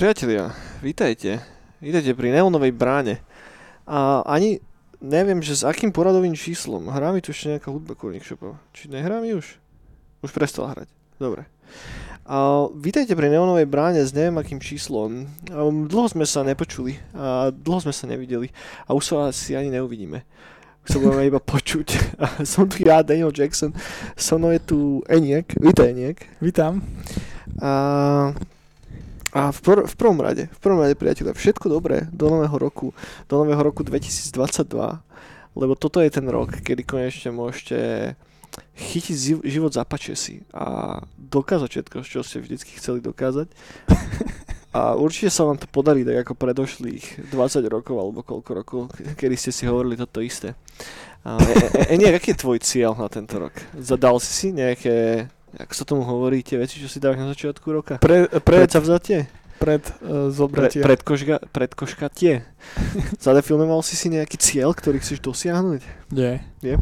Priatelia, vítajte. Vítajte pri Neonovej bráne. A ani neviem, že s akým poradovým číslom. Hrá mi tu ešte nejaká hudba Šopov. Či nehrá mi už? Už prestala hrať. Dobre. A vítajte pri Neonovej bráne s neviem akým číslom. A dlho sme sa nepočuli a dlho sme sa nevideli a už sa asi ani neuvidíme. Sa budeme iba počuť. Som tu ja, Daniel Jackson. So mnou je tu Eniek. Vítaj Eniek. Vítam. A a v, pr- v prvom rade, v prvom rade priateľe, všetko dobré do nového roku, do nového roku 2022, lebo toto je ten rok, kedy konečne môžete chytiť život za si a dokázať všetko, čo ste vždycky chceli dokázať. A určite sa vám to podarí tak ako predošlých 20 rokov alebo koľko rokov, kedy ste si hovorili toto isté. A, e, e, e, e aký je tvoj cieľ na tento rok? Zadal si si nejaké ako sa tomu hovorí, tie veci, čo si dáš na začiatku roka? Pre, pred, vzatie? Pred uh, zobratie. Pre, pred, kožga, pred koškatie. Zadefilmoval si si nejaký cieľ, ktorý chceš dosiahnuť? Nie. Nie?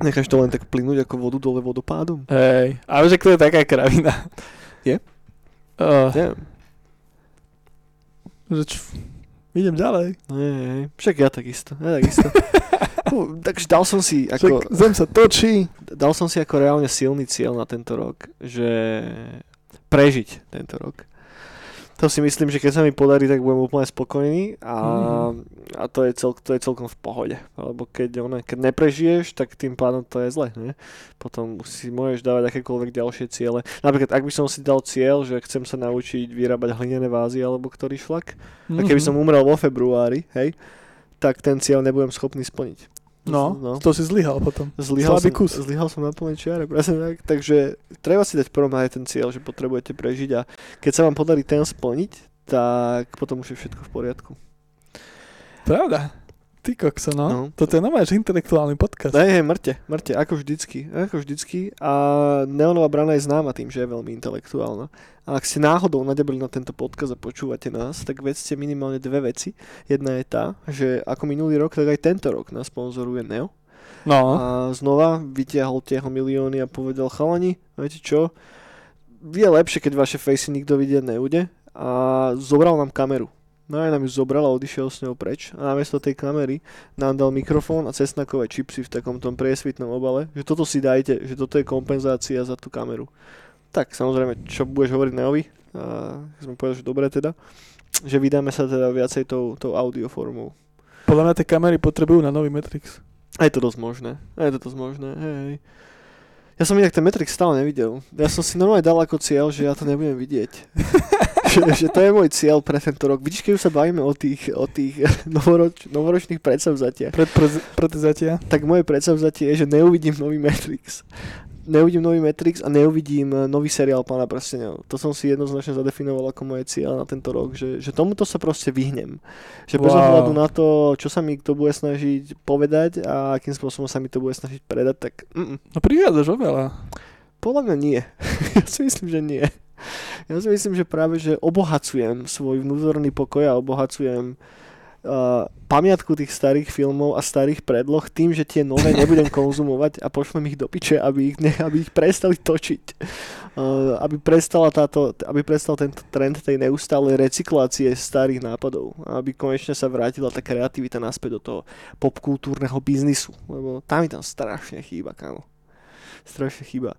Necháš to len tak plynúť ako vodu dole vodopádom? Hej, ale že to je taká kravina. Je? Uh, Nie. Že čo, idem ďalej. Nie, však ja takisto. Ja takisto. No, takže dal som si ako... Však zem sa točí. Dal som si ako reálne silný cieľ na tento rok, že prežiť tento rok. To si myslím, že keď sa mi podarí, tak budem úplne spokojný a, mm. a to, je cel, to je celkom v pohode. Lebo keď, one, keď neprežiješ, tak tým pádom to je zle. Ne? Potom si môžeš dávať akékoľvek ďalšie ciele. Napríklad, ak by som si dal cieľ, že chcem sa naučiť vyrábať hlinené vázy alebo ktorý šlak, mm-hmm. a keby mhm. som umrel vo februári, hej, tak ten cieľ nebudem schopný splniť. No, no, to si zlyhal potom. Zlyhal Slabý som, kus. Zlyhal som na plnej čiare, presne tak. Takže treba si dať prvom aj ten cieľ, že potrebujete prežiť a keď sa vám podarí ten splniť, tak potom už je všetko v poriadku. Pravda. Ty kokso, no. no. Toto je normálne, že intelektuálny podcast. Hej, hej, mŕte, mŕte, ako vždycky, ako vždycky. A Neonová brana je známa tým, že je veľmi intelektuálna. A ak ste náhodou nadebili na tento podcast a počúvate nás, tak vedzte minimálne dve veci. Jedna je tá, že ako minulý rok, tak aj tento rok nás sponzoruje Neo. No. A znova vytiahol tie milióny a povedal, chalani, viete čo, je lepšie, keď vaše fejsy nikto vidieť nebude a zobral nám kameru No aj nám ju zobral a odišiel s ňou preč a namiesto tej kamery nám dal mikrofón a cesnakové čipsy v takom tom priesvitnom obale, že toto si dajte, že toto je kompenzácia za tú kameru. Tak samozrejme, čo budeš hovoriť Neovi, a sme povedali, že dobre teda, že vydáme sa teda viacej tou, tou audioformou. Podľa mňa tie kamery potrebujú na nový Matrix. A je to dosť možné, a je to dosť možné, hej, hej. Ja som inak ten Matrix stále nevidel. Ja som si normálne dal ako cieľ, že ja to nebudem vidieť. že, že to je môj cieľ pre tento rok. Vidíš, keď už sa bavíme o tých, o tých novoroč, novoročných predsavzatiach. Predzatia. Tak moje predsavzatie je, že neuvidím nový Matrix. Neuvidím nový Matrix a neuvidím eh, nový seriál Pána prstenov. To som si jednoznačne zadefinoval ako moje cieľ na tento rok, že, že tomuto sa proste vyhnem. Že wow. bez ohľadu na to, čo sa mi kto bude snažiť povedať a akým spôsobom sa mi to bude snažiť predať, tak... Mm-mm. No prihľadaš oveľa. Podľa mňa nie. ja si myslím, že nie. Ja si myslím, že práve, že obohacujem svoj vnútorný pokoj a obohacujem uh, pamiatku tých starých filmov a starých predloh tým, že tie nové nebudem konzumovať a pošlem ich do piče, aby ich, ne, aby ich prestali točiť. Uh, aby, prestala táto, aby prestal tento trend tej neustálej recyklácie starých nápadov. Aby konečne sa vrátila tá kreativita naspäť do toho popkultúrneho biznisu. Lebo tam mi tam strašne chýba, kámo. Strašne chýba.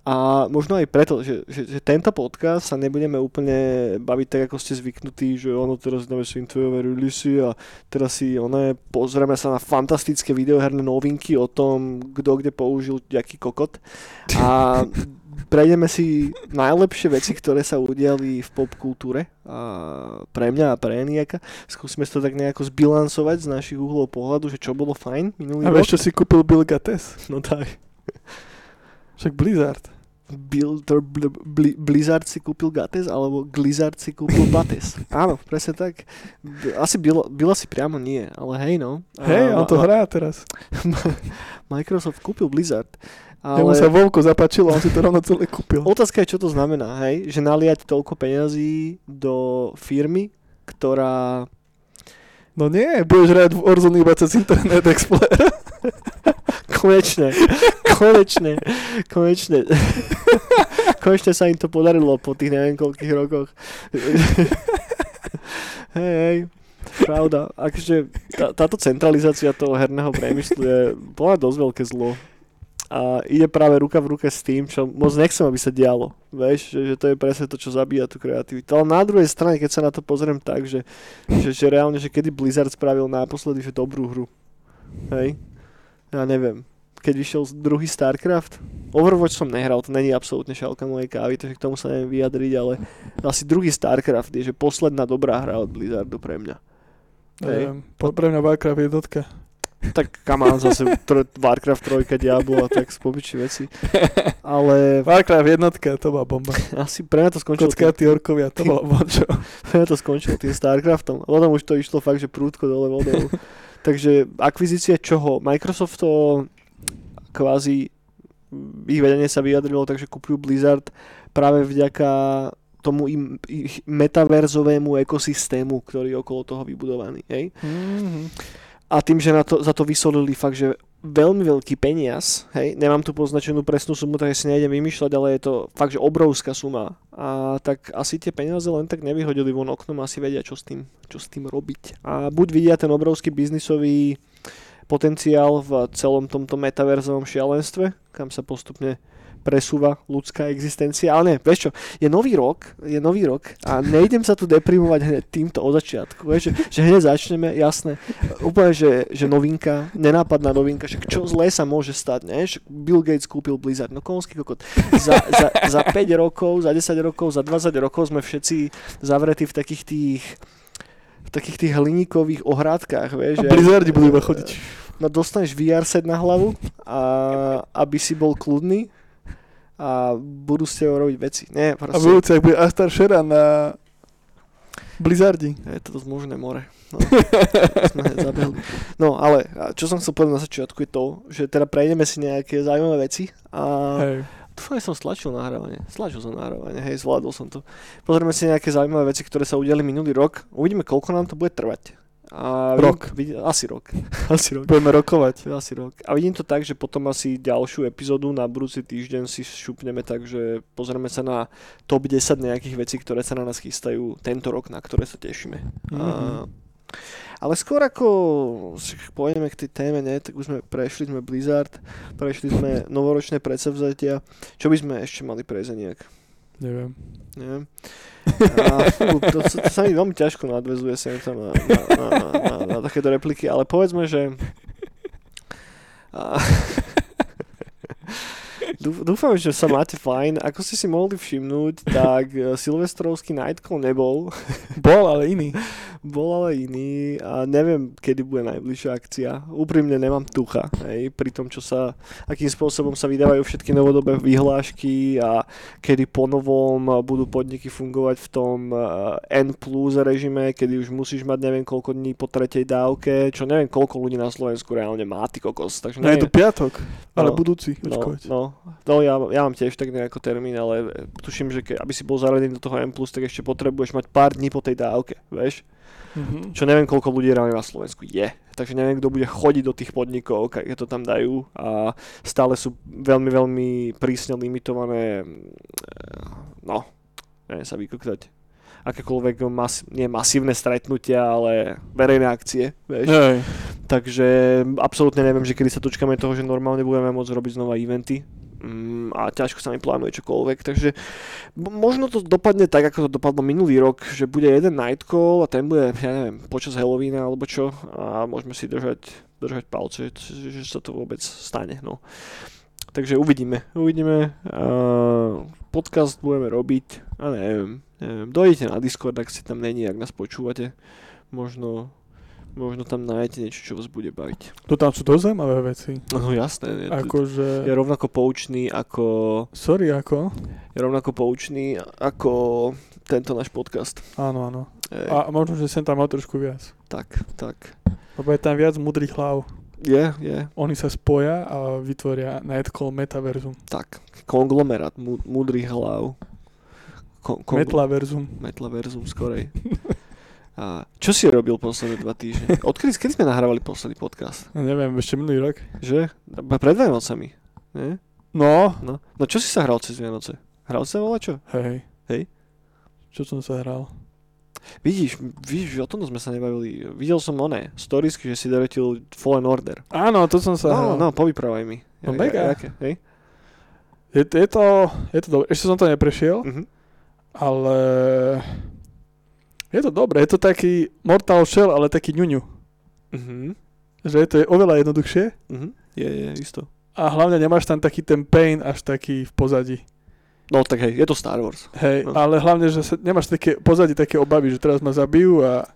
A možno aj preto, že, že, že tento podcast sa nebudeme úplne baviť tak, ako ste zvyknutí, že ono teraz dáme Synthwaveové releasy a teraz si one, pozrieme sa na fantastické videoherné novinky o tom, kto kde použil jaký kokot. A prejdeme si najlepšie veci, ktoré sa udiali v popkultúre a pre mňa a pre Eniaka. Skúsme to tak nejako zbilancovať z našich uhlov pohľadu, že čo bolo fajn minulý a rok. A vieš, čo si kúpil Bill Gates? No tak. Však Blizzard. To, bl, bl, Blizzard si kúpil Gates, alebo Blizzard si kúpil Bates. Áno, presne tak. Asi Bill, Bill asi priamo nie, ale hej no. Hej, on to hrá teraz. Microsoft kúpil Blizzard. Ale... Jemu sa Volko zapáčilo, on si to rovno celé kúpil. Otázka je, čo to znamená, hej? Že naliať toľko peňazí do firmy, ktorá No nie, budeš hrať v Warzone iba cez Internet Explorer. konečne, konečne, konečne. konečne sa im to podarilo po tých neviem koľkých rokoch. hej, hej, pravda. Akže tá, táto centralizácia toho herného priemyslu je bola dosť veľké zlo a ide práve ruka v ruke s tým, čo moc nechcem, aby sa dialo. Vieš, že, že to je presne to, čo zabíja tú kreativitu. Ale na druhej strane, keď sa na to pozriem tak, že, že, že reálne, že kedy Blizzard spravil naposledy že dobrú hru. Hej? Ja neviem. Keď vyšiel druhý StarCraft, Overwatch som nehral, to není absolútne šálka mojej kávy, takže k tomu sa neviem vyjadriť, ale asi druhý StarCraft je, že posledná dobrá hra od Blizzardu pre mňa. Hej. pre mňa Warcraft jednotka. Tak kamán zase tr- Warcraft 3, Diablo a tak spobiči veci. Ale... Warcraft jednotka, to bola bomba. Asi pre mňa to skončilo... Kockatí tým... orkovia, to bolo bončo. pre mňa to skončilo tým Starcraftom. Potom už to išlo fakt, že prúdko dole vodou. Takže akvizícia čoho? Microsoft to kvázi ich vedenie sa vyjadrilo, takže kupujú Blizzard práve vďaka tomu im, ich metaverzovému ekosystému, ktorý je okolo toho vybudovaný. Hej? Mm-hmm a tým, že na to, za to vysolili fakt, že veľmi veľký peniaz, hej, nemám tu poznačenú presnú sumu, tak si nejdem vymýšľať, ale je to fakt, že obrovská suma. A tak asi tie peniaze len tak nevyhodili von oknom, asi vedia, čo s tým, čo s tým robiť. A buď vidia ten obrovský biznisový potenciál v celom tomto metaverzovom šialenstve, kam sa postupne presúva ľudská existencia. Ale nie, vieš čo, je nový rok, je nový rok a nejdem sa tu deprimovať hneď týmto od začiatku. Vieš, že, že hneď začneme, jasné, úplne, že, že novinka, nenápadná novinka, že čo zlé sa môže stať, ne? Že Bill Gates kúpil Blizzard, no konský kokot. Za, za, za 5 rokov, za 10 rokov, za 20 rokov sme všetci zavretí v takých tých v takých tých hliníkových ohrádkach, vieš. A Blizzardi budú iba chodiť. No dostaneš VR set na hlavu a aby si bol kľudný, a budú s tebou robiť veci. Nie, proste. A budúci, ak bude Astar Shera na Blizzardi. Je to možné more. No, sme no ale čo som chcel povedať na začiatku je to, že teda prejdeme si nejaké zaujímavé veci a Hej. Dúfam, že som stlačil nahrávanie. Stlačil som nahrávanie, hej, zvládol som to. Pozrieme si nejaké zaujímavé veci, ktoré sa udiali minulý rok. Uvidíme, koľko nám to bude trvať. A rok. Vidím, asi rok. asi rok. Budeme rokovať. Asi rok. A vidím to tak, že potom asi ďalšiu epizódu na budúci týždeň si šupneme tak, že pozrieme sa na top 10 nejakých vecí, ktoré sa na nás chystajú tento rok, na ktoré sa tešíme. Mm-hmm. A, ale skôr ako pôjdeme k tej téme, ne, tak už sme prešli sme Blizzard, prešli sme novoročné predsavzatia. Čo by sme ešte mali prejsť nejak? Neviem. Neviem. A, fú, to, to, sa mi veľmi ťažko nadvezuje sem tam na, na, na, na, na takéto repliky, ale povedzme, že... A, Dúfam, že sa máte fajn. Ako ste si mohli všimnúť, tak eh, silvestrovský Nightcall nebol. Bol, ale iný. Bol ale iný a neviem, kedy bude najbližšia akcia. Úprimne nemám tucha. Hej, pri tom, čo sa, akým spôsobom sa vydávajú všetky novodobé vyhlášky a kedy po novom budú podniky fungovať v tom eh, N plus režime, kedy už musíš mať neviem koľko dní po tretej dávke, čo neviem koľko ľudí na Slovensku reálne má, ty kokos. Takže neviem. je to piatok, ale no, budúci. No, no, No ja, ja mám tiež tak nejako termín, ale tuším, že ke, aby si bol zaradený do toho M+, tak ešte potrebuješ mať pár dní po tej dávke, vieš? Mm-hmm. Čo neviem, koľko ľudí reálne na Slovensku je. Takže neviem, kto bude chodiť do tých podnikov, keď to tam dajú a stále sú veľmi, veľmi prísne limitované, no, neviem sa vykoktať akékoľvek mas, nie masívne stretnutia, ale verejné akcie, vieš. Hej. Takže absolútne neviem, že kedy sa dočkame toho, že normálne budeme môcť robiť znova eventy, Mm, a ťažko sa mi plánuje čokoľvek, takže možno to dopadne tak, ako to dopadlo minulý rok, že bude jeden night call a ten bude, ja neviem, počas Halloweena alebo čo a môžeme si držať, držať palce, že, že sa to vôbec stane, no. Takže uvidíme, uvidíme. Uh, podcast budeme robiť, a neviem, neviem. Dojdete na Discord, ak si tam není, ak nás počúvate. Možno Možno tam nájdete niečo, čo vás bude baviť. To tam sú dosť zaujímavé veci. No jasné. Je, akože... je rovnako poučný ako... Sorry, ako? Je rovnako poučný ako tento náš podcast. Áno, áno. Ej. A možno, že sem tam má trošku viac. Tak, tak. Lebo je tam viac mudrých hlav. Je, je. Oni sa spoja a vytvoria Nightcall Metaverzum. Tak, konglomerát mudrých hlav. Kon- kongl- Metlaverzum. Metlaverzum skorej. A čo si robil posledné dva týždne? Odkedy kedy sme nahrávali posledný podcast? Ja neviem, ešte minulý rok. Že? Pred Vianocami. Nie? No. no. No čo si sa hral cez Vianoce? Hral sa volá čo? Hej. Hej? Čo som sa hral? Vidíš, vidíš, o tom sme sa nebavili. Videl som oné, storiesky, že si doretil Fallen Order. Áno, to som sa no, hral. No, povyprávaj mi. No mega. Jaké, hej? Je, je, to, je to dobré. Ešte som to neprešiel, Uh-huh. Ale je to dobré. Je to taký Mortal Shell, ale taký ňuňu. Uh-huh. Že to je oveľa jednoduchšie Uh-huh. Je, je, isto. a hlavne nemáš tam taký ten pain až taký v pozadí. No tak hej, je to Star Wars. Hej, No. ale hlavne, že sa, nemáš také pozadí také obavy, že teraz ma zabijú a,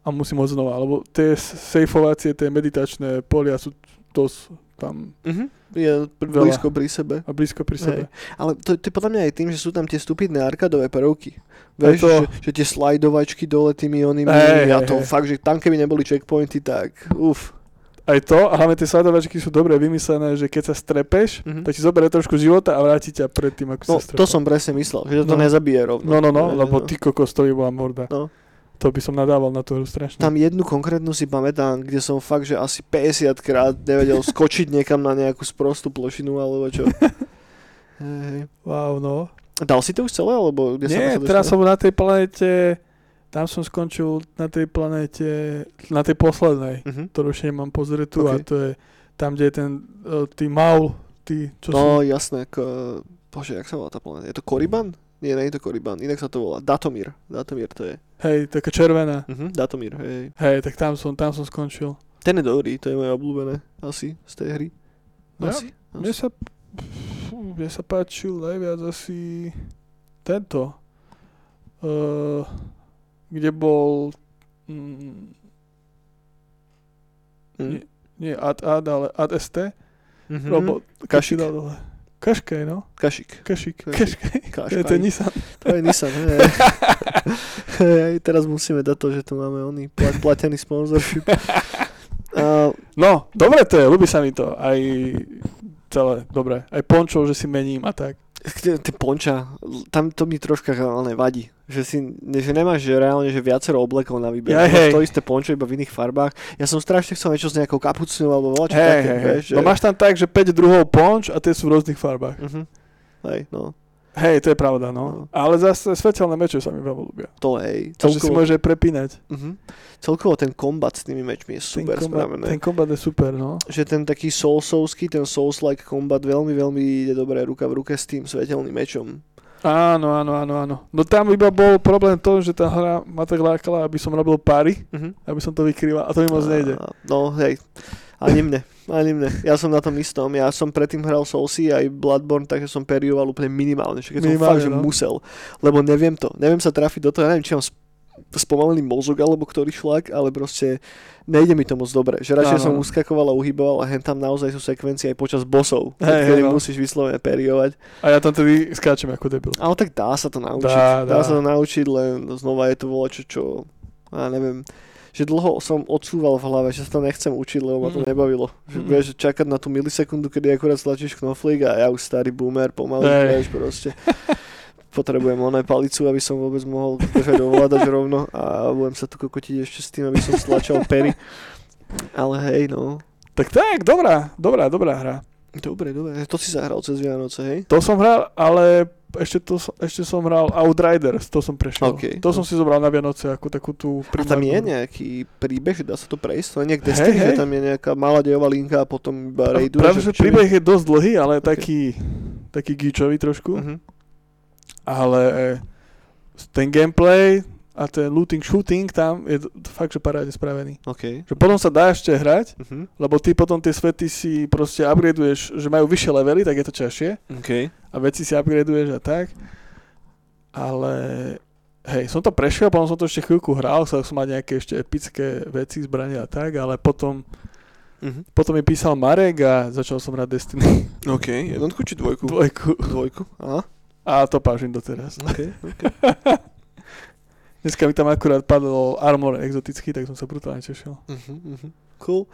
a musím ho znova. Lebo tie sejfovacie, tie meditačné polia sú dosť tam Uh-huh. Je Veľa. blízko pri sebe. a blízko pri sebe. Ale to, to je podľa mňa aj tým, že sú tam tie stupidné arkadové prvky. Vieš, to. že, že tie slajdovačky dole tými onými Hej, a hej, to hej. fakt, že tam keby neboli checkpointy, tak uf. Aj to, a hlavne tie sledovačky sú dobre vymyslené, že keď sa strepeš, Mhm. tak ti zoberie trošku života a vráti ťa pred tým, ako No, sa to strepol. som presne myslel, že to No. nezabije rovno. No, no, no, Hej, lebo no. ty kokos, to by bola morda. No. To by som nadával na tú hru strašne. Tam jednu konkrétnu si pamätám, kde som fakt, že asi 50 krát nevedel skočiť niekam na nejakú sprostú plošinu, alebo čo. Hej. Wow, no. Dal si to už celé, alebo kde Nie, sa teraz som na tej planéte, tam som skončil na tej planéte, na tej poslednej, Uh-huh. ktorú ešte nemám pozretú a Ok. to je tam, kde je ten, uh, tý Maul, tí, čo sú... No jasné, k, bože, jak sa volá tá planéta? Je to Koriban? Nie, nie je to Koriban, inak sa to volá. Datomír. Datomír to je. Hej, taká červená. Uh-huh. Datomír, hej. Hej, tak tam som, tam som skončil. Ten je dobrý, to je moje obľúbené, asi, z tej hry. No, Asi. Mne sa, mne sa páčil najviac asi tento, uh, kde bol, mm, Mm. nie ad ad, ale ad st, Mhm. robot, keď si Kašik. dal dole. Kaškej, no. Kašik. Kašik. Kaškej. To je Nissan. To je Nissan, hej. hej, teraz musíme dať to, že tu máme oný plat, platený sponsorship. Uh, No, dobre to je, ľubí sa mi to. Aj celé, dobre. Aj pončov, že si mením a tak. Ty ponča, tam to mi troška reálne vadí. Že, si, že nemáš že reálne že viacero oblekov na výber. Máš hej. to isté pončo iba v iných farbách. Ja som strašne chcel niečo s nejakou kapucnou alebo voľačo Hej, také, hej. vieš, že... No máš tam tak, že 5 druhov ponč a tie sú v rôznych farbách. Uh-huh. Hej, no, Hej, to je pravda, No. no. Ale zase svetelné meče sa mi veľmi ľúbia. to hej. Takže si môže prepínať. uh-huh. Celkovo ten kombat s tými mečmi je super ten kombat, spravené. ten kombat je super, no. Že ten taký soulsovský, ten souls-like kombat veľmi, veľmi ide dobre ruka v ruke s tým svetelným mečom. Áno, áno, áno, áno. No tam iba bol problém to, že tá hra ma tak lákala, aby som robil páry, Uh-huh. aby som to vykrýval a to mi moc nejde. No, hej. Ani mne, ani mne. Ja som na tom istom. Ja som predtým hral Soulsy aj Bloodborne, takže som perioval úplne minimálne. Však som fakt, že no. musel. Lebo neviem to. Neviem sa trafiť do toho. Ja neviem, či mám sp- spomalený mozog alebo ktorý šlak, ale proste nejde mi to moc dobre. Že radšej som uskakoval a uhyboval a hen tam naozaj sú sekvencie aj počas bossov, Hej, kedy hej, no. musíš vyslovene periovať. A ja tam tedy skáčem ako debil. Ale tak dá sa to naučiť. Dá, Dá, dá. sa to naučiť, len znova je to volačo, čo... Ja neviem že dlho som odsúval v hlave, že sa to nechcem učiť, lebo ma to Mm. nebavilo. Že Mm. že čakať na tú milisekundu, kedy akurát stlačíš knoflík a ja už starý boomer pomaly, vieš, proste. Potrebujem oné palicu, aby som vôbec mohol držať ovládať rovno a budem sa tu kokotiť ešte s tým, aby som stlačal pery. Ale hej, no. Tak tak, dobrá, dobrá, dobrá hra. Dobre, dobre. To si zahral cez Vianoce, hej? To som hral, ale ešte, to, ešte som hral Outriders, to som prešiel. OK. To som si zobral na Vianoce ako takú tú A tam je primárnu- nejaký príbeh, že dá sa to prejsť? To je nejak Hej, Destiny, že tam je nejaká malá dejová linka a potom iba raiduje. Práve, že či- príbeh je dosť dlhý, ale OK. taký, taký gíčový trošku. Mhm. Ale e, ten gameplay a ten looting shooting tam je fakt, že parádne spravený. OK. Že potom sa dá ešte hrať, Mhm. lebo ty potom tie svety si proste upgradeuješ, že majú vyššie levely, tak je to ťažšie. OK. a veci si upgradeuješ a tak. Ale hej, som to prešiel, potom som to ešte chvíľku hral, chcel som mať nejaké ešte epické veci, zbrania a tak, ale potom, Mhm. potom mi písal Marek a začal som hrať Destiny OK. Jednotku či dvojku? dvojku Dvojku. Aha. a to pážim doteraz. OK. OK. Dneska mi tam akurát padol armor exotický, tak som sa brutálne tešil. Mhm, mhm. cool.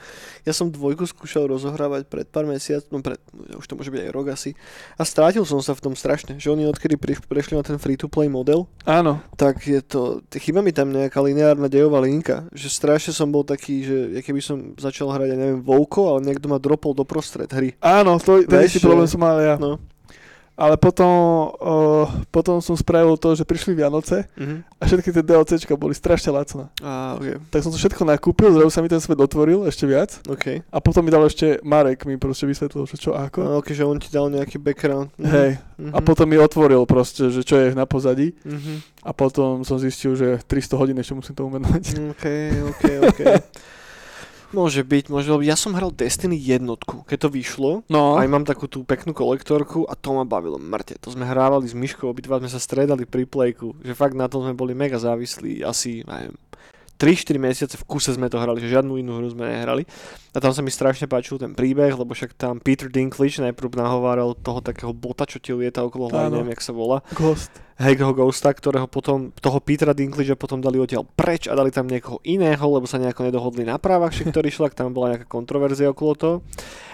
Ja som dvojku skúšal rozohrávať pred pár mesiac, no pred, už to môže byť aj rok asi. A strátil som sa v tom strašne, že oni odkedy prešli na ten free-to-play model, Áno. tak je to, chyba mi tam nejaká lineárna dejová linka, že strašne som bol taký, že ja keby som začal hrať, ja neviem, Vouko, ale niekto ma dropol doprostred hry. Áno, to, ten že- problém som mal ja. No. Ale potom, uh, potom som spravil to, že prišli Vianoce Mhm. a všetky tie DLCčka boli strašne lacné. A, ok, Tak som to všetko nakúpil, zrazu sa mi ten svet otvoril ešte viac. ok. A potom mi dal ešte Marek, mi proste vysvetlil, že čo ako. A, ok, že on ti dal nejaký background. Mhm. Hej. Mhm. A potom mi otvoril proste, že čo je na pozadí. Mhm. A potom som zistil, že 300 hodín ešte musím tomu venovať. OK, OK, OK. Môže byť, môže byť. Ja som hral Destiny jednotku, keď to vyšlo. No, Aj mám takú tú peknú kolektorku a to ma bavilo mŕte. To sme hrávali s Myškou, obidva sme sa stredali pri playku, že fakt na tom sme boli mega závislí, asi, neviem, 3-4 mesiace v kuse sme to hrali, že žiadnu inú hru sme nehrali. A tam sa mi strašne páčil ten príbeh, lebo však tam Peter Dinklage najprv nahováral toho takého bota, čo ti lieta okolo hlavy, neviem, jak sa volá. Ghost. Toho Ghosta, ktorého potom, toho Petera Dinklagea potom dali odtiaľ preč a dali tam niekoho iného, lebo sa nejako nedohodli na právach, či ktorý šlak, tam bola nejaká kontroverzia okolo toho.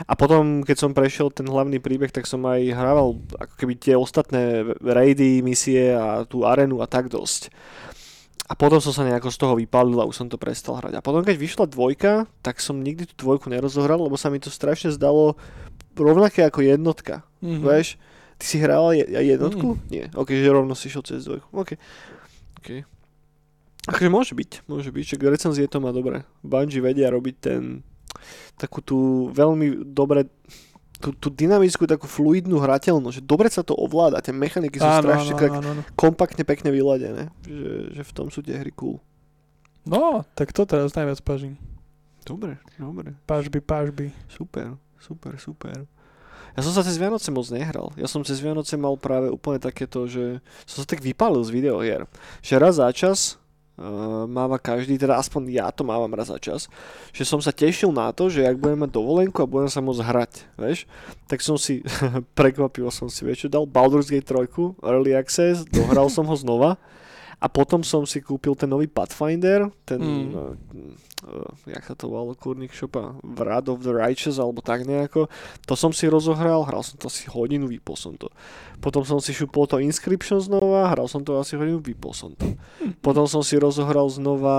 A potom, keď som prešiel ten hlavný príbeh, tak som aj hrával ako keby tie ostatné raidy, misie a tú arenu a tak dosť. A potom som sa nejako z toho vypálil a už som to prestal hrať. A potom, keď vyšla dvojka, tak som nikdy tú dvojku nerozohral, lebo sa mi to strašne zdalo rovnaké ako jednotka. Mhm. Vieš, ty si hral aj jednotku? Nie. Ok, že rovno si šiel cez dvojku. Ok. Ok. Akože môže byť, môže byť, však recenzie to má dobre. Bungie vedia robiť ten, takú tú veľmi dobre, tú, tú dynamickú, takú fluidnú hrateľnosť, že dobre sa to ovláda, tie mechaniky sú Áno, strašne áno, tak áno, áno. kompaktne, pekne vyladené, že, že v tom sú tie hry cool. No, tak to teraz najviac pážim. Dobre, dobre. Pážby, pážby. Super, super, super. Ja som sa cez Vianoce moc nehral. Ja som cez Vianoce mal práve úplne takéto, že som sa tak vypálil z videohier. Že raz za čas uh, máva každý, teda aspoň ja to mávam raz za čas, že som sa tešil na to, že ak budem mať dovolenku a budem sa môcť hrať, vieš, tak som si, prekvapivo som si, vieš dal, Baldur's Gate 3, Early Access, dohral som ho znova a potom som si kúpil ten nový Pathfinder, ten, Mm. uh, uh, jak sa to volalo, kurník šopa, Wrath of the Righteous, alebo tak nejako. To som si rozohral, hral som to asi hodinu, vypol som to. Potom som si šupol to Inscription znova, hral som to asi hodinu, vypol som to. Potom som si rozohral znova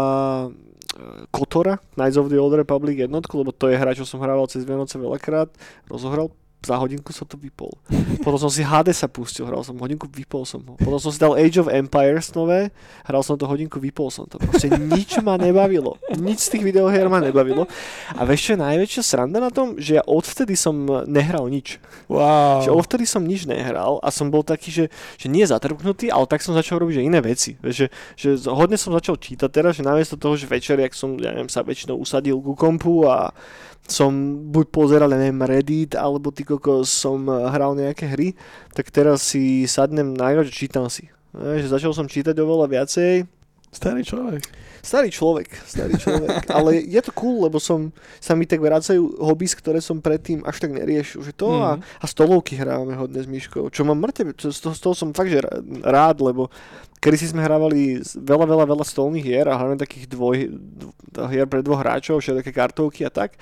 uh, Kotora, Knights of the Old Republic jednotku, lebo to je hra, čo som hrával cez Vianoce veľakrát. Rozohral, za hodinku som to vypol. Potom som si HD sa pustil, hral som hodinku, vypol som ho. Potom som si dal Age of Empires nové, hral som to hodinku, vypol som to. Proste nič ma nebavilo. Nič z tých videohier ma nebavilo. A vieš čo je najväčšia sranda na tom? Že ja odvtedy som nehral nič. Wow. Že odvtedy som nič nehral a som bol taký, že, že nie zatrpnutý, ale tak som začal robiť že iné veci. Že, že hodne som začal čítať teraz, že namiesto toho, že večer, jak som, ja neviem, sa väčšinou usadil ku kompu a som buď pozeral, ja neviem, Reddit, alebo ty kokos som eh, hral nejaké hry, tak teraz si sadnem na že čítam si. Vieš, že začal som čítať oveľa viacej, Starý človek. Starý človek, starý človek. Ale je to cool, lebo som, sa mi tak vracajú hobbies, ktoré som predtým až tak neriešil. Že to Mhm. a, a stolovky hrávame hodne s Myškou. Čo mám mŕte, z toho, z toho som fakt, že rád, lebo kedy si sme hrávali veľa, veľa, veľa stolných hier a hlavne takých dvoj, dv- hier pre dvoch hráčov, všetké kartovky a tak.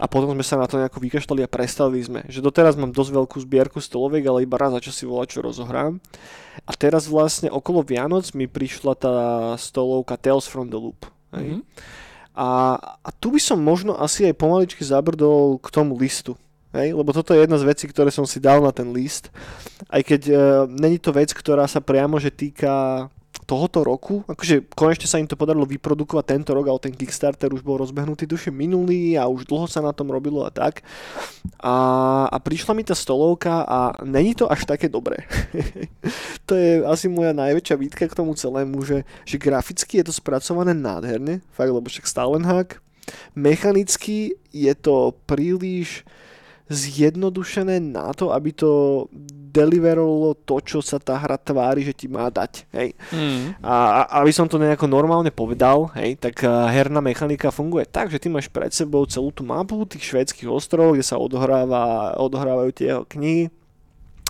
A potom sme sa na to nejako vykašľali a prestali sme. Že doteraz mám dosť veľkú zbierku stoloviek, ale iba raz za čas si volať, čo rozohrám. A teraz vlastne okolo Vianoc mi prišla tá stolovka Tales from the Loop. Hej. Mhm. A, a tu by som možno asi aj pomaličky zabrdol k tomu listu. Hej? Lebo toto je jedna z vecí, ktoré som si dal na ten list. Aj keď e, není to vec, ktorá sa priamo že týka tohoto roku, akože konečne sa im to podarilo vyprodukovať tento rok, ale ten Kickstarter už bol rozbehnutý duše minulý a už dlho sa na tom robilo a tak. A, a prišla mi tá stolovka a není to až také dobré. to je asi moja najväčšia výtka k tomu celému, že, že graficky je to spracované nádherne, fakt, lebo však Stalenhag. Mechanicky je to príliš zjednodušené na to, aby to deliverovalo to, čo sa tá hra tvári, že ti má dať. Hej. Mm. A, a aby som to nejako normálne povedal, hej, tak uh, herná mechanika funguje tak, že ty máš pred sebou celú tú mapu tých švédskych ostrovov, kde sa odohráva, odohrávajú tie knihy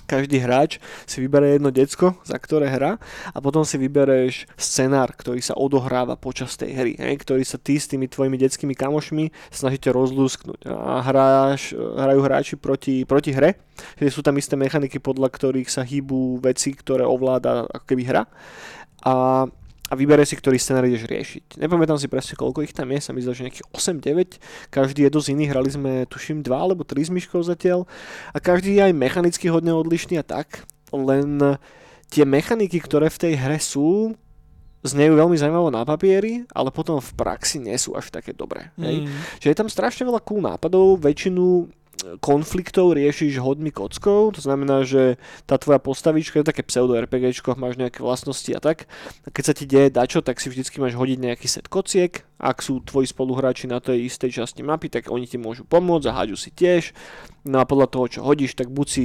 každý hráč si vybere jedno decko, za ktoré hra a potom si vybereš scenár, ktorý sa odohráva počas tej hry, hej, ktorý sa ty s tými tvojimi detskými kamošmi snažíte rozlúsknuť. A hráš, hrajú hráči proti, proti hre, že sú tam isté mechaniky, podľa ktorých sa hýbu veci, ktoré ovláda ako keby hra. A a vybere si, ktorý scenár ideš riešiť. Nepamätám si presne, koľko ich tam je, sa mi zdá, že nejakých 8-9, každý je dosť iný, hrali sme tuším 2 alebo 3 s myškou zatiaľ a každý je aj mechanicky hodne odlišný a tak, len tie mechaniky, ktoré v tej hre sú, znejú veľmi zaujímavo na papieri, ale potom v praxi nie sú až také dobré. Mm. Že je tam strašne veľa cool nápadov, väčšinu konfliktov riešiš hodmi kockou, to znamená, že tá tvoja postavička je také pseudo RPGčko, máš nejaké vlastnosti a tak. A keď sa ti deje dačo, tak si vždycky máš hodiť nejaký set kociek. Ak sú tvoji spoluhráči na tej istej časti mapy, tak oni ti môžu pomôcť a háďu si tiež. No a podľa toho, čo hodíš, tak buď si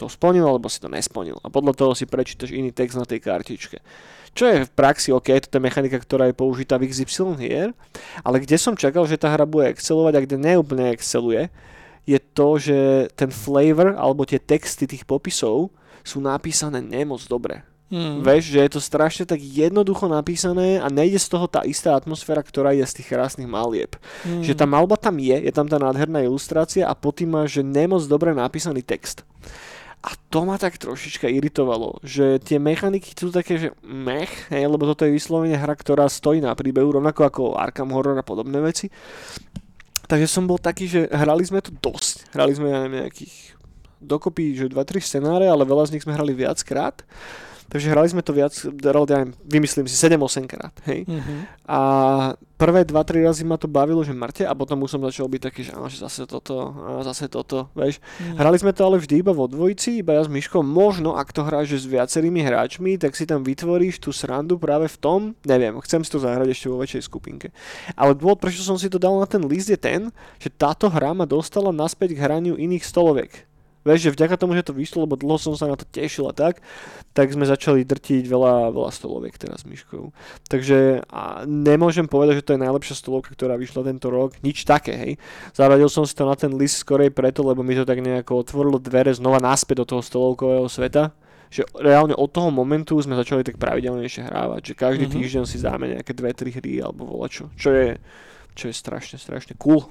to splnil, alebo si to nesplnil. A podľa toho si prečítaš iný text na tej kartičke. Čo je v praxi OK, to je mechanika, ktorá je použitá v XY hier, ale kde som čakal, že tá hra bude excelovať a kde neúplne exceluje, je to, že ten flavor alebo tie texty tých popisov sú napísané nemoc dobre. Hmm. Veš, že je to strašne tak jednoducho napísané a nejde z toho tá istá atmosféra, ktorá je z tých krásnych malieb. Hmm. Že tá malba tam je, je tam tá nádherná ilustrácia a potom má, že nemoc dobre napísaný text. A to ma tak trošička iritovalo, že tie mechaniky sú také, že mech, hej, lebo toto je vyslovene hra, ktorá stojí na príbehu, rovnako ako Arkham Horror a podobné veci. Takže som bol taký, že hrali sme to dosť. Hrali sme, ja nejakých dokopy, že 2-3 scenáre, ale veľa z nich sme hrali viackrát. Takže hrali sme to viac, ja vymyslím si 7-8 krát, hej. Mm-hmm. A prvé 2-3 razy ma to bavilo, že mŕte a potom už som začal byť taký, že áno, že zase toto, a zase toto, vieš. Mm-hmm. Hrali sme to ale vždy iba vo dvojici, iba ja s Myškou. Možno, ak to hráš s viacerými hráčmi, tak si tam vytvoríš tú srandu práve v tom, neviem, chcem si to zahrať ešte vo väčšej skupinke. Ale dôvod, prečo som si to dal na ten list je ten, že táto hra ma dostala naspäť k hraniu iných stoloviek. Vieš, že vďaka tomu, že to vyšlo, lebo dlho som sa na to tešil a tak, tak sme začali drtiť veľa, veľa stoloviek teraz s myškou. Takže a nemôžem povedať, že to je najlepšia stolovka, ktorá vyšla tento rok. Nič také, hej. Zaradil som si to na ten list skorej preto, lebo mi to tak nejako otvorilo dvere znova naspäť do toho stolovkového sveta že reálne od toho momentu sme začali tak pravidelnejšie hrávať, že každý mm-hmm. týždeň si dáme nejaké dve, tri hry alebo volačo, čo je, čo je strašne, strašne cool.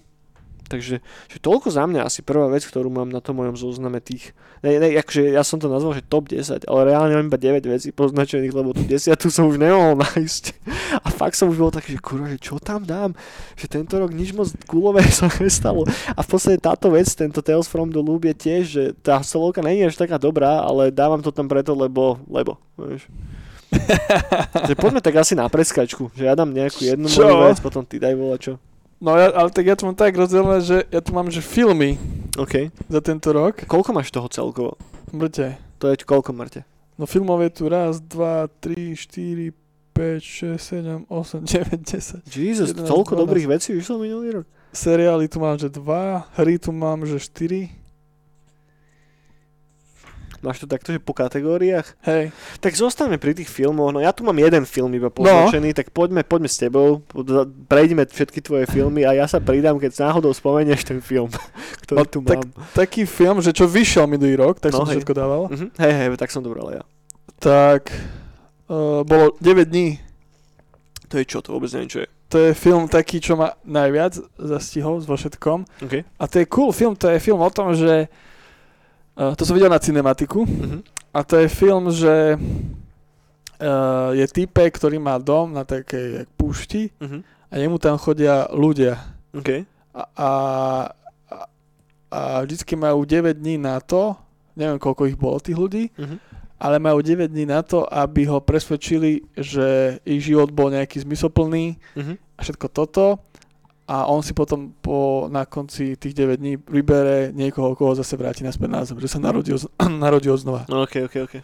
Takže že toľko za mňa asi prvá vec, ktorú mám na tom mojom zozname tých, ne, ne, akože ja som to nazval, že top 10, ale reálne mám iba 9 vecí poznačených, lebo tú 10 som už nemohol nájsť. A fakt som už bol taký, že kurva, že čo tam dám? Že tento rok nič moc gulové sa nestalo. A v podstate táto vec, tento Tales from the Loop je tiež, že tá solovka nie je až taká dobrá, ale dávam to tam preto, lebo, lebo, vieš. že poďme tak asi na preskačku, že ja dám nejakú jednu moju vec, potom ty daj vola čo. No ja, ale tak ja to mám tak rozdelené, že ja tu mám, že filmy OK. za tento rok. Koľko máš toho celkovo? Mŕte. To je koľko mŕte? No filmov je tu raz, dva, tri, štyri, 5, 6, 7, 8, 9, 10. Jesus, 11, toľko 12. dobrých vecí vyšlo minulý rok. Seriály tu mám, že 2, hry tu mám, že 4, Máš to takto, že po kategóriách? Hej. Tak zostaňme pri tých filmoch. No ja tu mám jeden film iba poznačený, no. tak poďme, poďme s tebou. Prejdeme všetky tvoje filmy a ja sa pridám, keď náhodou spomenieš ten film, ktorý no, tu tak, mám. Taký film, že čo vyšiel minulý rok, tak no, som hej. všetko dával. Uh-huh. Hej, hej, tak som dobral ja. Tak uh, bolo 9 dní. To je čo? To vôbec neviem, čo je. To je film taký, čo ma najviac zastihol vo všetkom. Okay. A to je cool film, to je film o tom, že Uh, to som videl na cinematiku uh-huh. a to je film, že uh, je type, ktorý má dom na takej púšti uh-huh. a jemu tam chodia ľudia. Okay. A, a, a vždycky majú 9 dní na to, neviem koľko ich bolo tých ľudí, uh-huh. ale majú 9 dní na to, aby ho presvedčili, že ich život bol nejaký zmysoplný uh-huh. a všetko toto a on si potom po, na konci tých 9 dní vybere niekoho, koho zase vráti naspäť na zem, že sa narodil, narodil znova. No, ok, ok, ok.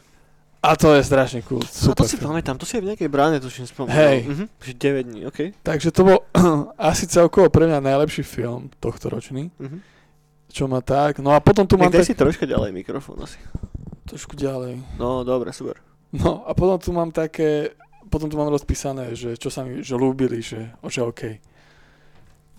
A to je strašne cool. Super a to si pamätám, to si aj v nejakej bráne tuším spomínal. Hej. Mhm, 9 dní, ok. Takže to bol asi celkovo pre mňa najlepší film tohto ročný. Mhm. Čo má tak. No a potom tu mám... Tak... si troška ďalej mikrofón asi. Trošku ďalej. No, dobre, super. No a potom tu mám také... Potom tu mám rozpísané, že čo sa mi že ľúbili, že, že OK.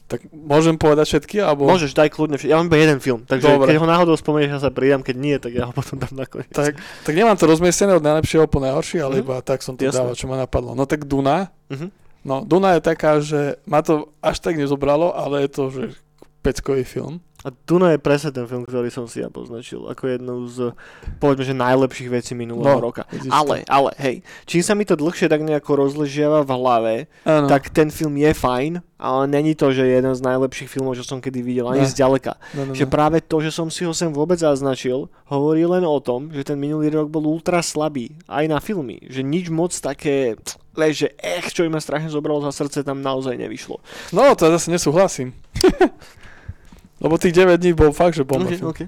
Tak môžem povedať všetky, alebo... Môžeš, daj kľudne, vš- ja mám iba jeden film, takže Dobre. keď ho náhodou spomenieš, ja sa pridám, keď nie, tak ja ho potom dám nakoniec. Tak, tak nemám to rozmiestnené od najlepšieho po najhorší, ale Mhm. iba tak som to Jasné. dával, čo ma napadlo. No tak Duna. Mhm. No, Duna je taká, že ma to až tak nezobralo, ale je to, že peckový film. A Duna je presne ten film, ktorý som si ja poznačil ako jednu z, povedzme, že najlepších vecí minulého No, roka. vidíš Ale, ale, hej, čím sa mi to dlhšie tak nejako rozležiava v hlave, Áno. tak ten film je fajn, ale není to, že je jeden z najlepších filmov, čo som kedy videl, ani Ne. zďaleka. no, no, Že no. práve to, že som si ho sem vôbec zaznačil, hovorí len o tom, že ten minulý rok bol ultra slabý. Aj na filmy. Že nič moc také, vieš, že ech, čo im ma strašne zobralo za srdce, tam naozaj nevyšlo. no, to zase nesúhlasím. Lebo tých 9 dní bol fakt, že bomba Okay, film. okay.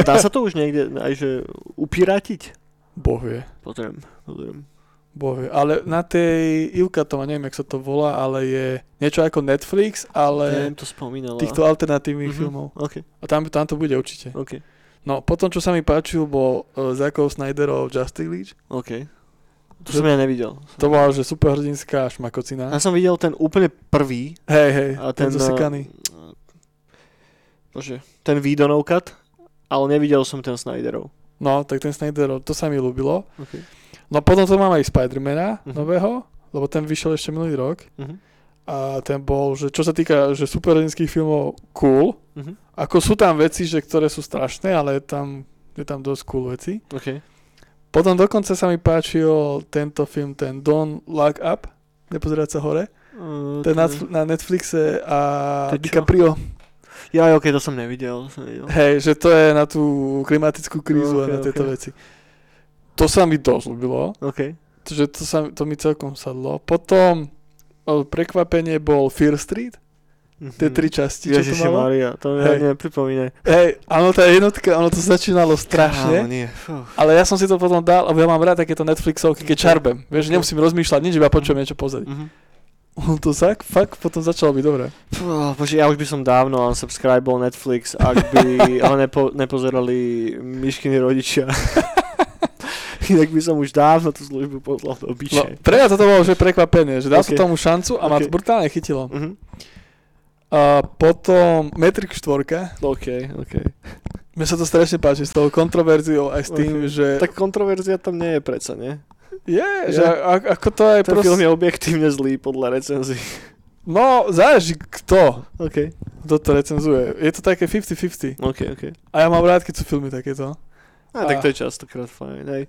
Dá sa to už niekde aj že upiratiť? Boh vie. Potrebujem, potrebujem. Boh vie. Ale na tej Ivka to neviem, jak sa to volá, ale je niečo ako Netflix, ale Neviem, to spomínala. týchto alternatívnych Mhm, filmov. OK, A tam, tam to bude určite. OK, No, potom, čo sa mi páčil, bol uh, Zakov Snyderov Justice League. OK. To som ja nevidel. To bola, že superhrdinská šmakocina. Ja som videl ten úplne prvý. Hej, hej, A ten, ten, ten zasekaný. Bože, ten Vidonov cut, ale nevidel som ten Snyderov. No, tak ten Snyderov, to sa mi ľúbilo. Okay. No potom to mám aj Spidermana Mhm. nového, lebo ten vyšiel ešte minulý rok. Uh-huh. A ten bol, že čo sa týka že superhrdinských filmov, cool. Uh-huh. Ako sú tam veci, že ktoré sú strašné, ale je tam, je tam dosť cool veci. OK. Potom dokonca sa mi páčil tento film, ten Don't Look Up, nepozerať sa hore. Uh, Ten na, na Netflixe a? DiCaprio. Ja, ok, to som nevidel. Som nevidel. Hej, že to je na tú klimatickú krízu Ok, a na tieto veci. To sa mi dosť ľúbilo, OK. že to, sa, to mi celkom sadlo. Potom prekvapenie bol Fear Street, tie Mhm. tri časti, čo to Ježiši malo. Maria, to mi Hej. ani nepripomínaj. Hej, áno, tá jednotka, ono to začínalo strašne, nie. Fú. ale ja som si to potom dal, lebo ja mám rád takéto Netflixovky, keď čarbem. Vieš, nemusím rozmýšľať nič, iba počujem niečo pozrieť. Mhm. On to tak, fakt potom začalo byť dobré. Bože, ja už by som dávno unsubscribol Netflix, ak by ho nepo, nepozerali Myškiny rodičia. Inak by som už dávno tú službu poslal do No, biče. pre mňa toto bolo že prekvapenie, že dal Ok. som tomu šancu a ma to brutálne chytilo. Mhm. A potom Matrix 4, OK, OK. mne sa to strašne páči s tou kontroverziou aj s tým, Ok. že Tak kontroverzia tam nie je predsa, nie? Je, Je. že a, ako to je Ten film je objektívne zlý podľa recenzií. No, záleží kto, OK, kto to recenzuje. Je to také 50-50. OK, OK. A ja mám rád, keď sú filmy takéto. A, tak to je častokrát fajn, hej.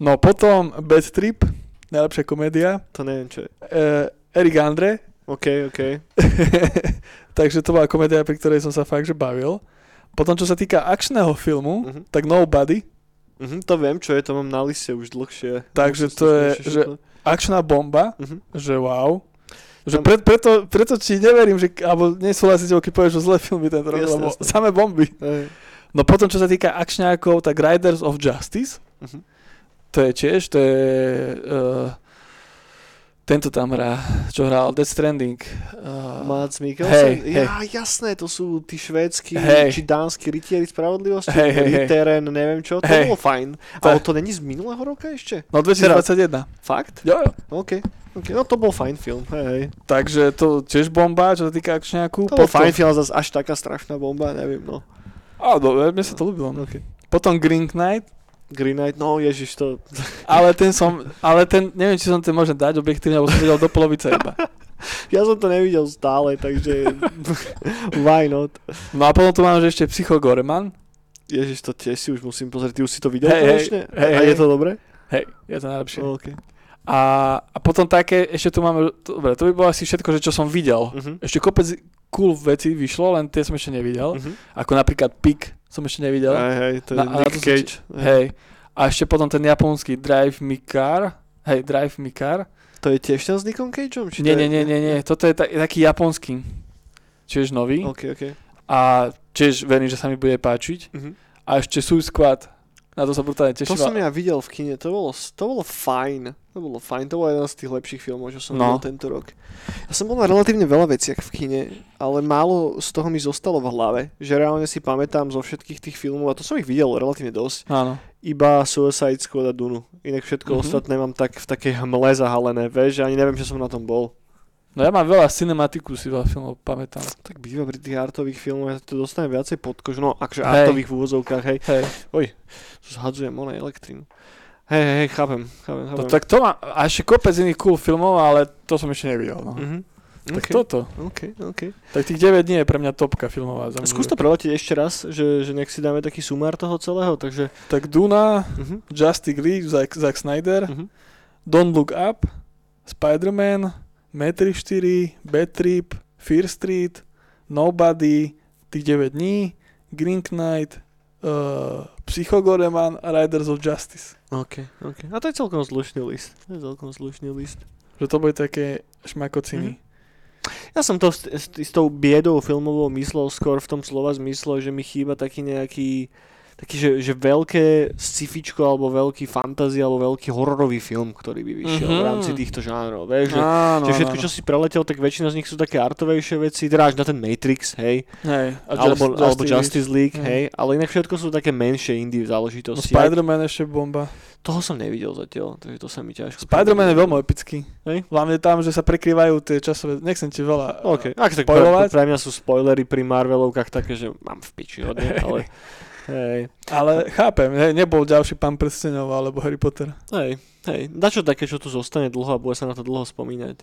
No potom Bad Trip, najlepšia komédia. To neviem, čo je. Uh, Eric Andre. OK, OK. Takže to bola komédia, pri ktorej som sa fakt že bavil. Potom, čo sa týka akčného filmu, Mhm. tak Nobody. Mhm, to viem, čo je, to mám na liste už dlhšie. Takže to je, že akčná bomba, Mhm. že wow. Že pre, preto, preto ti neverím, že, alebo tebou, keď povieš, že zlé filmy ten rok, lebo jasné. samé bomby. Hej. No potom, čo sa týka akčňákov, tak Riders of Justice, Mhm. to je tiež, to je... Uh, tento tam hrá, čo hral Death Stranding. Uh, Mads Mikkelsen? Hej. Ja, jasné, to sú tí švédsky Hej. či dánsky rytieri spravodlivosti. Hej, hej, hej. Ritteren, neviem čo, to Hej. bolo fajn. Ale to není z minulého roka ešte? no 2021. Fakt? Jo, jo. OK. OK, no to bol fajn film, hej, hej. Takže to tiež bomba, čo sa týka akčňáku. To bol fajn film, zase až taká strašná bomba, neviem, no. Á, do, mne sa to ľúbilo. No. OK. Potom Green Knight, Green Knight, no ježiš, to... ale ten som, ale ten, neviem, či som ten môžem dať objektívne, lebo som videl do polovice iba. Ja som to nevidel stále, takže... Why not? No a potom tu máme, že ešte Psycho Goreman. Ježiš, to tiež si už musím pozrieť. Ty už si to videl hej, konečne? hej, A hej. je to dobré? Hej, je to najlepšie. OK. A, a potom také, ešte tu máme, to, dobre, to by bolo asi všetko, že čo som videl. Mhm. Ešte kopec cool veci vyšlo, len tie som ešte nevidel. Mhm. Ako napríklad Pik som ešte nevidel. Hej, hej, to je Na- to Nick sa Cage. Hej. A ešte potom ten japonský Drive Me Car. Hej, Drive Me Car. To je tiež ten s Nickom Cageom? Či Nie, to nie, nie, nie, nie. Toto je ta, taký japonský. Čiže nový. OK, OK. A tiež verím, že sa mi bude páčiť. Mhm. A ešte Suicide Squad. Na to sa brutálne To teším. som ja videl v kine, to bolo, to bolo fajn. To bolo fajn, to bol jeden z tých lepších filmov, čo som No. videl tento rok. Ja som bol na relatívne veľa veciach v kine, ale málo z toho mi zostalo v hlave, že reálne si pamätám zo všetkých tých filmov, a to som ich videl relatívne dosť, Áno. iba Suicide Squad a Dunu. Inak všetko Mhm. ostatné mám tak v takej hmle zahalené, vieš, že ani neviem, že som na tom bol. No ja mám veľa cinematiku si veľa filmov, pamätám. Tak býva pri tých artových filmoch, ja to dostane viacej pod kožu, no akože Hej. artových v úvozovkách, hej. Hej. Zhadzujem onej elektrínu. Hej, hej, hej, chápem, chápem, chápem. No, tak to má, a ešte kopec iných cool filmov, ale to som ešte nevidel. No. Mhm. Tak Okay. toto. OK, OK. Tak tých 9 dní je pre mňa topka filmová. Za Skús to preletieť ešte raz, že, že nech si dáme taký sumár toho celého, takže... Tak Duna, Uh-huh. Justice League, Zack, Zack Snyder, Uh-huh. Don't Look Up, Spider-Man, Matrix 4, Bad Trip, Fear Street, Nobody, tých 9 dní, Green Knight, uh, Psychogoreman a Riders of Justice. OK, OK. A to je celkom slušný list. To je celkom slušný list. Že to boli také šmakociny. Ja som to s, s, s tou biedou filmovou myslel skôr v tom slova zmysle, že mi chýba taký nejaký taký, že, že veľké scifičko alebo veľký fantasy alebo veľký hororový film, ktorý by vyšiel mm-hmm. v Mhm. rámci týchto žánrov. Vieš, že, Áno, že všetko, áno, čo si preletel, tak väčšina z nich sú také artovejšie veci, teda až na ten Matrix, hej, Hej, alebo, Just- alebo Justice League, Hej. hej, ale inak všetko sú také menšie indie No, záležitosti. Aj- Spider-Man ešte bomba. Toho som nevidel zatiaľ, takže to sa mi ťažko... Spider-Man je veľmi epický. Hej. Hlavne tam, že sa prekrývajú tie časové... Nechcem ti veľa... OK, ak tak pre, pre mňa sú spoilery pri Marvelovkách také, že mám v piči hodne, ale hej, Ale chápem, hej, nebol ďalší pán prstenov alebo Harry Potter. hej, hej, dačo také, čo tu zostane dlho a bude sa na to dlho spomínať.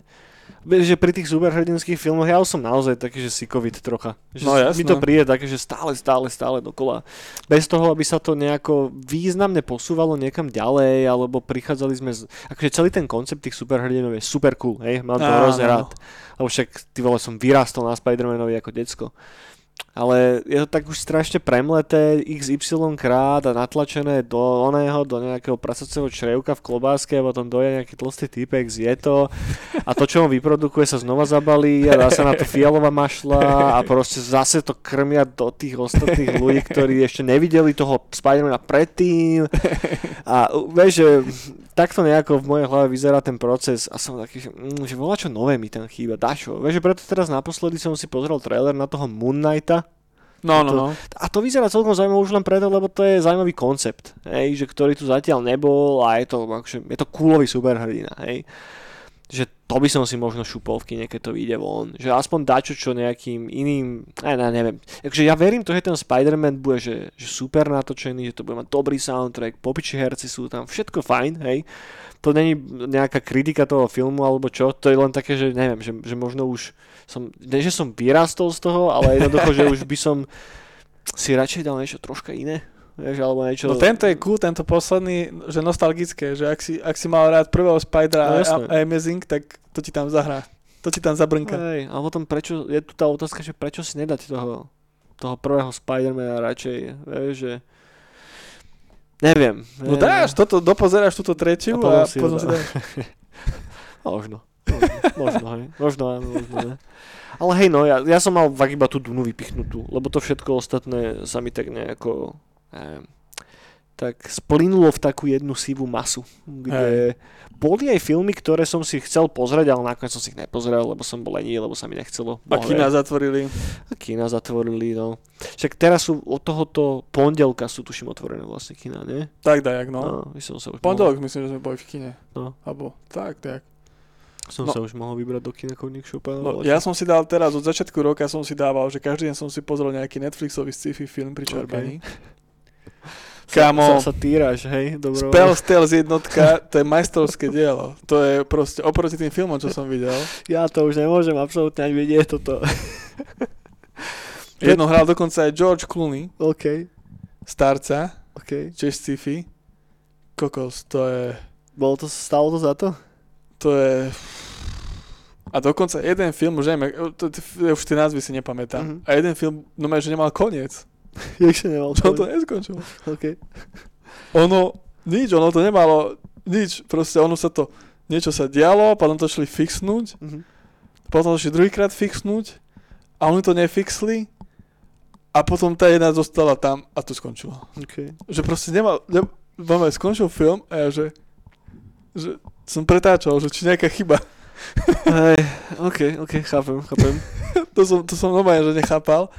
Že pri tých superhrdinských filmoch ja už som naozaj taký, že sikovit trocha. Že No, mi to jasné. príde také, že stále, stále, stále dokola. Bez toho, aby sa to nejako významne posúvalo niekam ďalej, alebo prichádzali sme z... Akože celý ten koncept tých superhrdinov je super cool, hej? Mám to hrozne rád. Lebo však, ty vole, som vyrastol na Spider-Manovi ako decko. Ale je to tak už strašne premleté XY krát a natlačené do oného, do nejakého prasacieho črevka v klobáske a potom doje nejaký tlstý typek, zje to. A to, čo on vyprodukuje, sa znova zabalí a dá sa na to fialová mašla a proste zase to krmia do tých ostatných ľudí, ktorí ešte nevideli toho Spidermana predtým. A vieš, že takto nejako v mojej hlave vyzerá ten proces a som taký, že, mm, že volá čo nové mi tam chýba, dačo. Vieš, že preto teraz naposledy som si pozrel trailer na toho Moon Knighta No, no, no. a to vyzerá celkom zaujímavé už len preto, lebo to je zaujímavý koncept, hej, že ktorý tu zatiaľ nebol a je to, akože, je to coolový superhrdina, hej. To by som si možno šupol v kine, keď to vyjde von. Že aspoň dačo, čo nejakým iným, aj ne, neviem. Takže ja verím to, že ten Spider-Man bude že, že super natočený, že to bude mať dobrý soundtrack, popiči herci sú tam, všetko fajn, hej. To není nejaká kritika toho filmu alebo čo, to je len také, že neviem, že, že možno už som, ne, že som vyrastol z toho, ale jednoducho, že už by som si radšej dal niečo troška iné. Vieš, alebo niečo... No tento je cool, tento posledný, že nostalgické, že ak si, ak si mal rád prvého Spidera No, a, a Amazing, tak to ti tam zahrá. To ti tam zabrnka. Hej, a potom prečo, je tu tá otázka, že prečo si nedať toho, toho prvého Spidermana radšej, vieš, že... Neviem. No neviem. dáš, toto, dopozeráš túto tretiu A a, si potom si dá- dáš. Možno. Možno, hej. Možno áno, možno ne. Ale hej, no, ja, ja som mal iba tú Dunu vypichnutú, lebo to všetko ostatné sa mi tak nejako... Neviem, tak splynulo v takú jednu sivú masu, kde boli aj filmy, ktoré som si chcel pozrieť, ale nakoniec som si ich nepozrel, lebo som bol lení, lebo sa mi nechcelo. A Boha kina zatvorili. A Kina zatvorili, no. Však teraz sú od tohoto pondelka sú tuším otvorené vlastne kina, nie? Tak dajak, no. No, som sa už Pondelok myslím, že sme boli v kine. No. Abo, tak, tak. Mohol, som no. sa už mohol vybrať do kina Koník Šopa. No, ja som si dal teraz, od začiatku roka som si dával, že každý deň som si pozrel nejaký Netflixový sci-fi film pri čerpaní. Kámo, Sa, sa týraš, hej? Dobro. Spell Tales jednotka, to je majstrovské dielo. To je proste oproti tým filmom, čo som videl. Ja to už nemôžem absolútne ani vidieť toto. Jedno hral dokonca aj George Clooney, OK, starca, OK. tiež sci-fi. Kokos, to je... Bolo to, stalo to za to? To je... A dokonca jeden film, už neviem, už tie názvy si nepamätám. Mhm. A jeden film, no že nemal koniec. Sa nemal Čo to neskončilo? OK. Ono, nič, ono to nemalo, nič, proste ono sa to, niečo sa dialo, potom to šli fixnúť, Mhm. potom to šli druhýkrát fixnúť a oni to nefixli a potom tá jedna zostala tam a to skončilo. OK. Že proste nemal, ne, máme, skončil film a ja že, že som pretáčal, že či nejaká chyba. Hej, OK, OK, chápem, chápem. to som, to som normálne, že nechápal.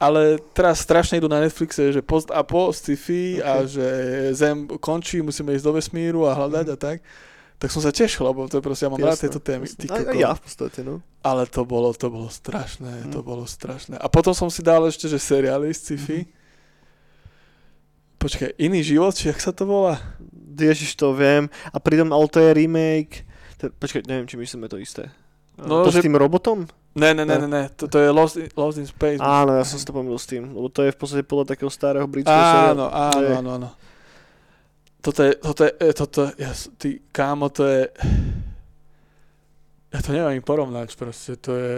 Ale teraz strašne idú na Netflixe, že post a po, sci-fi a Ok. že Zem končí, musíme ísť do vesmíru a hľadať a tak. tak som sa tešil, lebo to proste, ja mám rád tieto témy. Ty aj, ja v podstate, no. Ale to bolo, to bolo strašné, mm. to bolo strašné. A potom som si dal ešte, že seriály sci-fi. Mm. Počkaj, iný život, či jak sa to volá? Ježiš, to viem. A pritom, ale to je remake. To, počkaj, neviem, či myslíme to isté. No, to že... s tým robotom? Ne, ne, ne, ne, ne. To, to je Lost in, Lost in Space. Áno, ja som si to pomýlil s tým, lebo to je v podstate podľa takého starého britského. Áno, áno, áno, áno toto je, toto je, e, toto, ja, ty kámo, to je, ja to neviem porovnať proste, to je,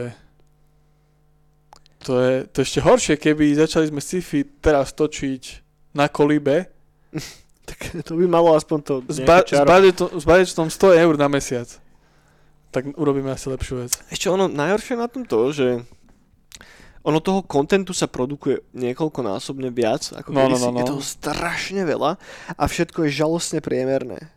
to je, to je ešte horšie, keby začali sme sci-fi teraz točiť na kolibe. tak to by malo aspoň to s, ba- s, budgetom, s budgetom 100 eur na mesiac. Tak urobíme asi lepšiu vec. Ešte ono najhoršie na tom to, že ono toho kontentu sa produkuje niekoľkonásobne viac, ako no, no, no, no. je toho strašne veľa a všetko je žalostne priemerné.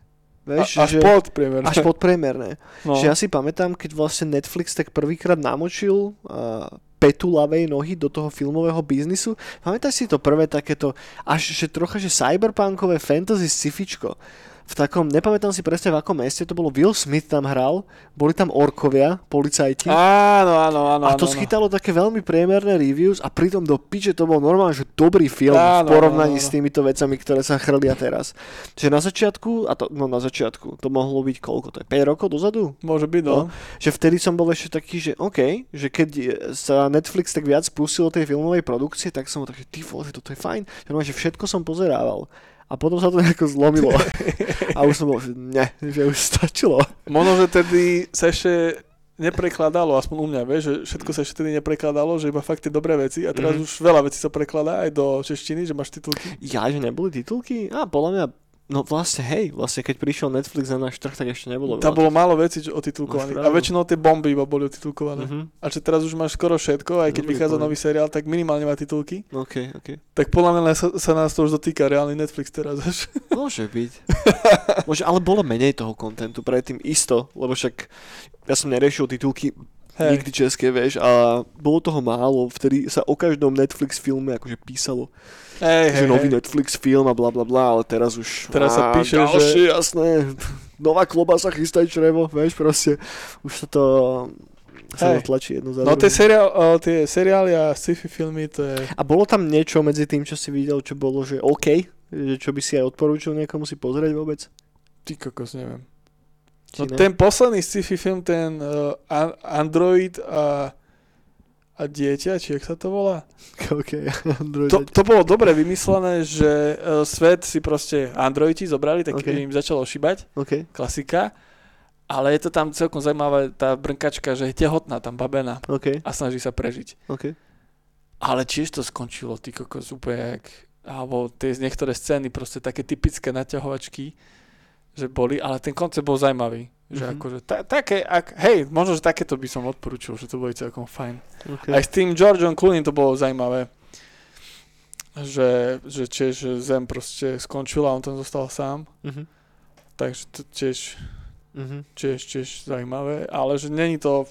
Vieš, a, až že, podpriemerné. Až podpriemerné. No. Že ja si pamätám, keď vlastne Netflix tak prvýkrát namočil uh, petu ľavej nohy do toho filmového biznisu. Pamätáš si to prvé takéto, až že trocha, že cyberpunkové fantasy scifičko v takom, nepamätám si presne v akom meste, to bolo Will Smith tam hral, boli tam orkovia, policajti. Áno, áno, áno. A to áno, schytalo také veľmi priemerné reviews a pritom do piče to bol normálne, že dobrý film áno, v porovnaní áno, áno. s týmito vecami, ktoré sa chrlia teraz. Že na začiatku, a to, no na začiatku, to mohlo byť koľko, to je 5 rokov dozadu? Môže byť, no. no. Že vtedy som bol ešte taký, že OK, že keď sa Netflix tak viac pustil tej filmovej produkcie, tak som bol taký, ty vole, toto je fajn. Že všetko som pozerával. A potom sa to nejako zlomilo. a už som bol, že ne, že už stačilo. Možno, že tedy sa ešte neprekladalo, aspoň u mňa, vieš, že všetko sa ešte tedy neprekladalo, že iba fakt tie dobré veci a teraz mm-hmm. už veľa vecí sa prekladá aj do češtiny, že máš titulky. Ja, že neboli titulky? A podľa mňa No vlastne, hej, vlastne keď prišiel Netflix na náš trh, tak ešte nebolo Tam bolo málo vecí otitulkovaných. A väčšinou tie bomby iba boli otitulkované. Uh-huh. A že teraz už máš skoro všetko, aj keď no, vychádza nový seriál, tak minimálne má titulky. Okay, okay. Tak podľa mňa sa, sa nás to už dotýka reálny Netflix teraz až. Môže byť. Môže, ale bolo menej toho kontentu predtým isto, lebo však ja som neriešil titulky Hey. Nikdy české, vieš, a bolo toho málo, vtedy sa o každom Netflix filme akože písalo. Hey, že hey, nový hey. Netflix film a bla bla bla, ale teraz už... Teraz sa píše, ďalšie, že... jasné, nová kloba sa chystá črevo, vieš, proste. Už sa to sa hey. tlačí jedno za No tie, seriál, uh, tie seriály a sci-fi filmy, to je... A bolo tam niečo medzi tým, čo si videl, čo bolo, že OK? Že čo by si aj odporúčil niekomu si pozrieť vôbec? Ty kokos, neviem. No ten posledný sci-fi film, ten uh, Android a, a dieťa, či jak sa to volá? Okay, Android. To, to bolo dobre vymyslené, že uh, svet si proste Androidi zobrali, tak okay. im začalo šibať. Okay. Klasika. Ale je to tam celkom zaujímavá tá brnkačka, že je tehotná tam babena okay. a snaží sa prežiť. Okay. Ale tiež to skončilo, ty kokos, úplne jak, alebo tie niektoré scény, proste také typické naťahovačky, že boli, ale ten koncept bol zaujímavý. Že mm-hmm. akože, ta, také, ak, hej, možno, že takéto by som odporúčil, že to boli celkom fajn. Okay. Aj s tým Georgeom Clooney to bolo zaujímavé. Že, že tiež Zem proste skončila a on tam zostal sám. Mm-hmm. Takže to tiež, mm-hmm. tiež, tiež zaujímavé. Ale že není to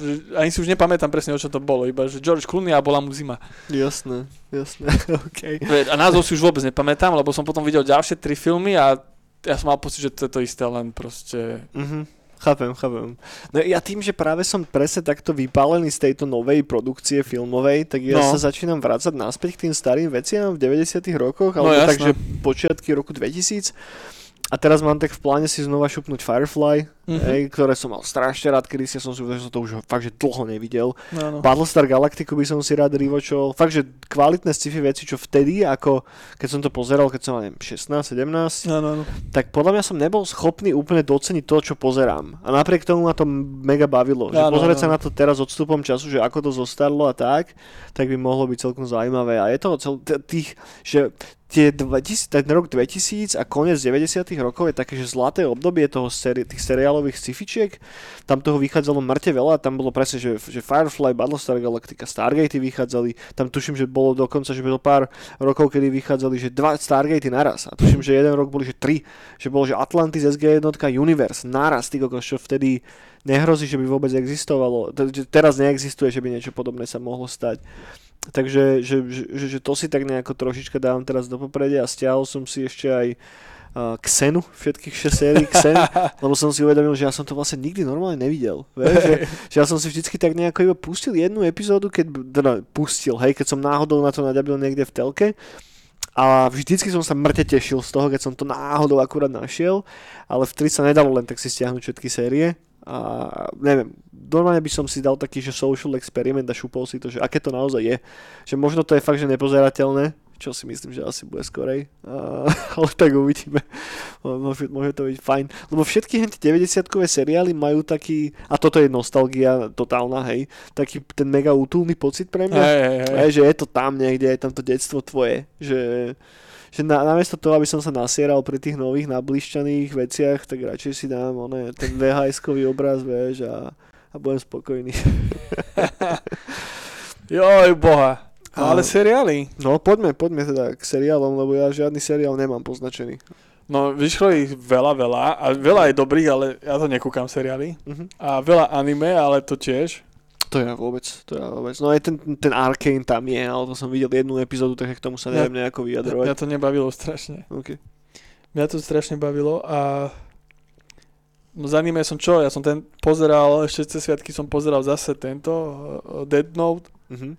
že ani si už nepamätám presne, o čo to bolo, iba že George Clooney a bola mu zima. Jasné, jasné, okay. A názov si už vôbec nepamätám, lebo som potom videl ďalšie tri filmy a ja som mal pocit, že to je to isté, len proste... Mm-hmm. Chápem, chápem. No ja tým, že práve som presne takto vypálený z tejto novej produkcie filmovej, tak ja no. sa začínam vrácať naspäť k tým starým veciam v 90 rokoch, no, alebo no, takže počiatky roku 2000 a teraz mám tak v pláne si znova šupnúť Firefly, mm-hmm. hej, ktoré som mal strašne rád, kedy si som si uvedal, že som to už fakt, že dlho nevidel. No, no. Battlestar Galactica by som si rád rivočol. Fakt, že kvalitné sci-fi veci, čo vtedy, ako keď som to pozeral, keď som mal 16, 17, no, no, no. tak podľa mňa som nebol schopný úplne doceniť to, čo pozerám. A napriek tomu ma to mega bavilo. No, že no, pozrieť no. sa na to teraz odstupom času, že ako to zostarlo a tak, tak by mohlo byť celkom zaujímavé. A je to cel, tých, že tie 2000, ten rok 2000 a koniec 90 rokov je také, že zlaté obdobie toho seri- tých seriálových sci-fičiek. Tam toho vychádzalo mŕte veľa, tam bolo presne, že, že Firefly, Battlestar Galactica, Stargate vychádzali, tam tuším, že bolo dokonca, že bolo pár rokov, kedy vychádzali, že dva Stargate naraz. A tuším, že jeden rok boli, že tri, že bolo, že Atlantis, SG1, Universe, naraz, ty kokos, čo vtedy nehrozí, že by vôbec existovalo. Teraz neexistuje, že by niečo podobné sa mohlo stať. Takže že, že, že to si tak nejako trošička dávam teraz do popredia a stiahol som si ešte aj uh, Xenu, všetkých 6 sérií Xen, lebo som si uvedomil, že ja som to vlastne nikdy normálne nevidel. Vieš, že, že, ja som si vždycky tak nejako iba pustil jednu epizódu, keď, teda pustil, hej, keď som náhodou na to naďabil niekde v telke a vždycky som sa mŕte tešil z toho, keď som to náhodou akurát našiel, ale vtedy sa nedalo len tak si stiahnuť všetky série a neviem, normálne by som si dal taký, že social experiment a šupol si to, že aké to naozaj je. Že možno to je fakt, že nepozerateľné, čo si myslím, že asi bude skorej, uh, ale tak uvidíme. Môže, môže to byť fajn. Lebo všetky 90-kové seriály majú taký, a toto je nostalgia totálna, hej, taký ten mega útulný pocit pre mňa, Hej, hej, hej. hej, že je to tam niekde, je tam to detstvo tvoje, že že na, namiesto toho, aby som sa nasieral pri tých nových nablišťaných veciach, tak radšej si dám one, ten VHS-kový obraz, vieš, a, a budem spokojný. Joj, boha. No, A- ale seriály. No poďme, poďme teda k seriálom, lebo ja žiadny seriál nemám poznačený. No, vyšlo ich veľa, veľa a veľa je dobrých, ale ja to nekúkam seriály. Mhm. A veľa anime, ale to tiež. To ja vôbec, to ja vôbec. No aj ten, ten Arkane tam je, ale to som videl jednu epizódu, tak k tomu sa Ja- neviem nejako Mňa vyjadrovať. to nebavilo strašne. Okay. Mňa to strašne bavilo a no za anime som čo? Ja som ten pozeral, ešte cez sviatky som pozeral zase tento uh, Dead Note Mhm.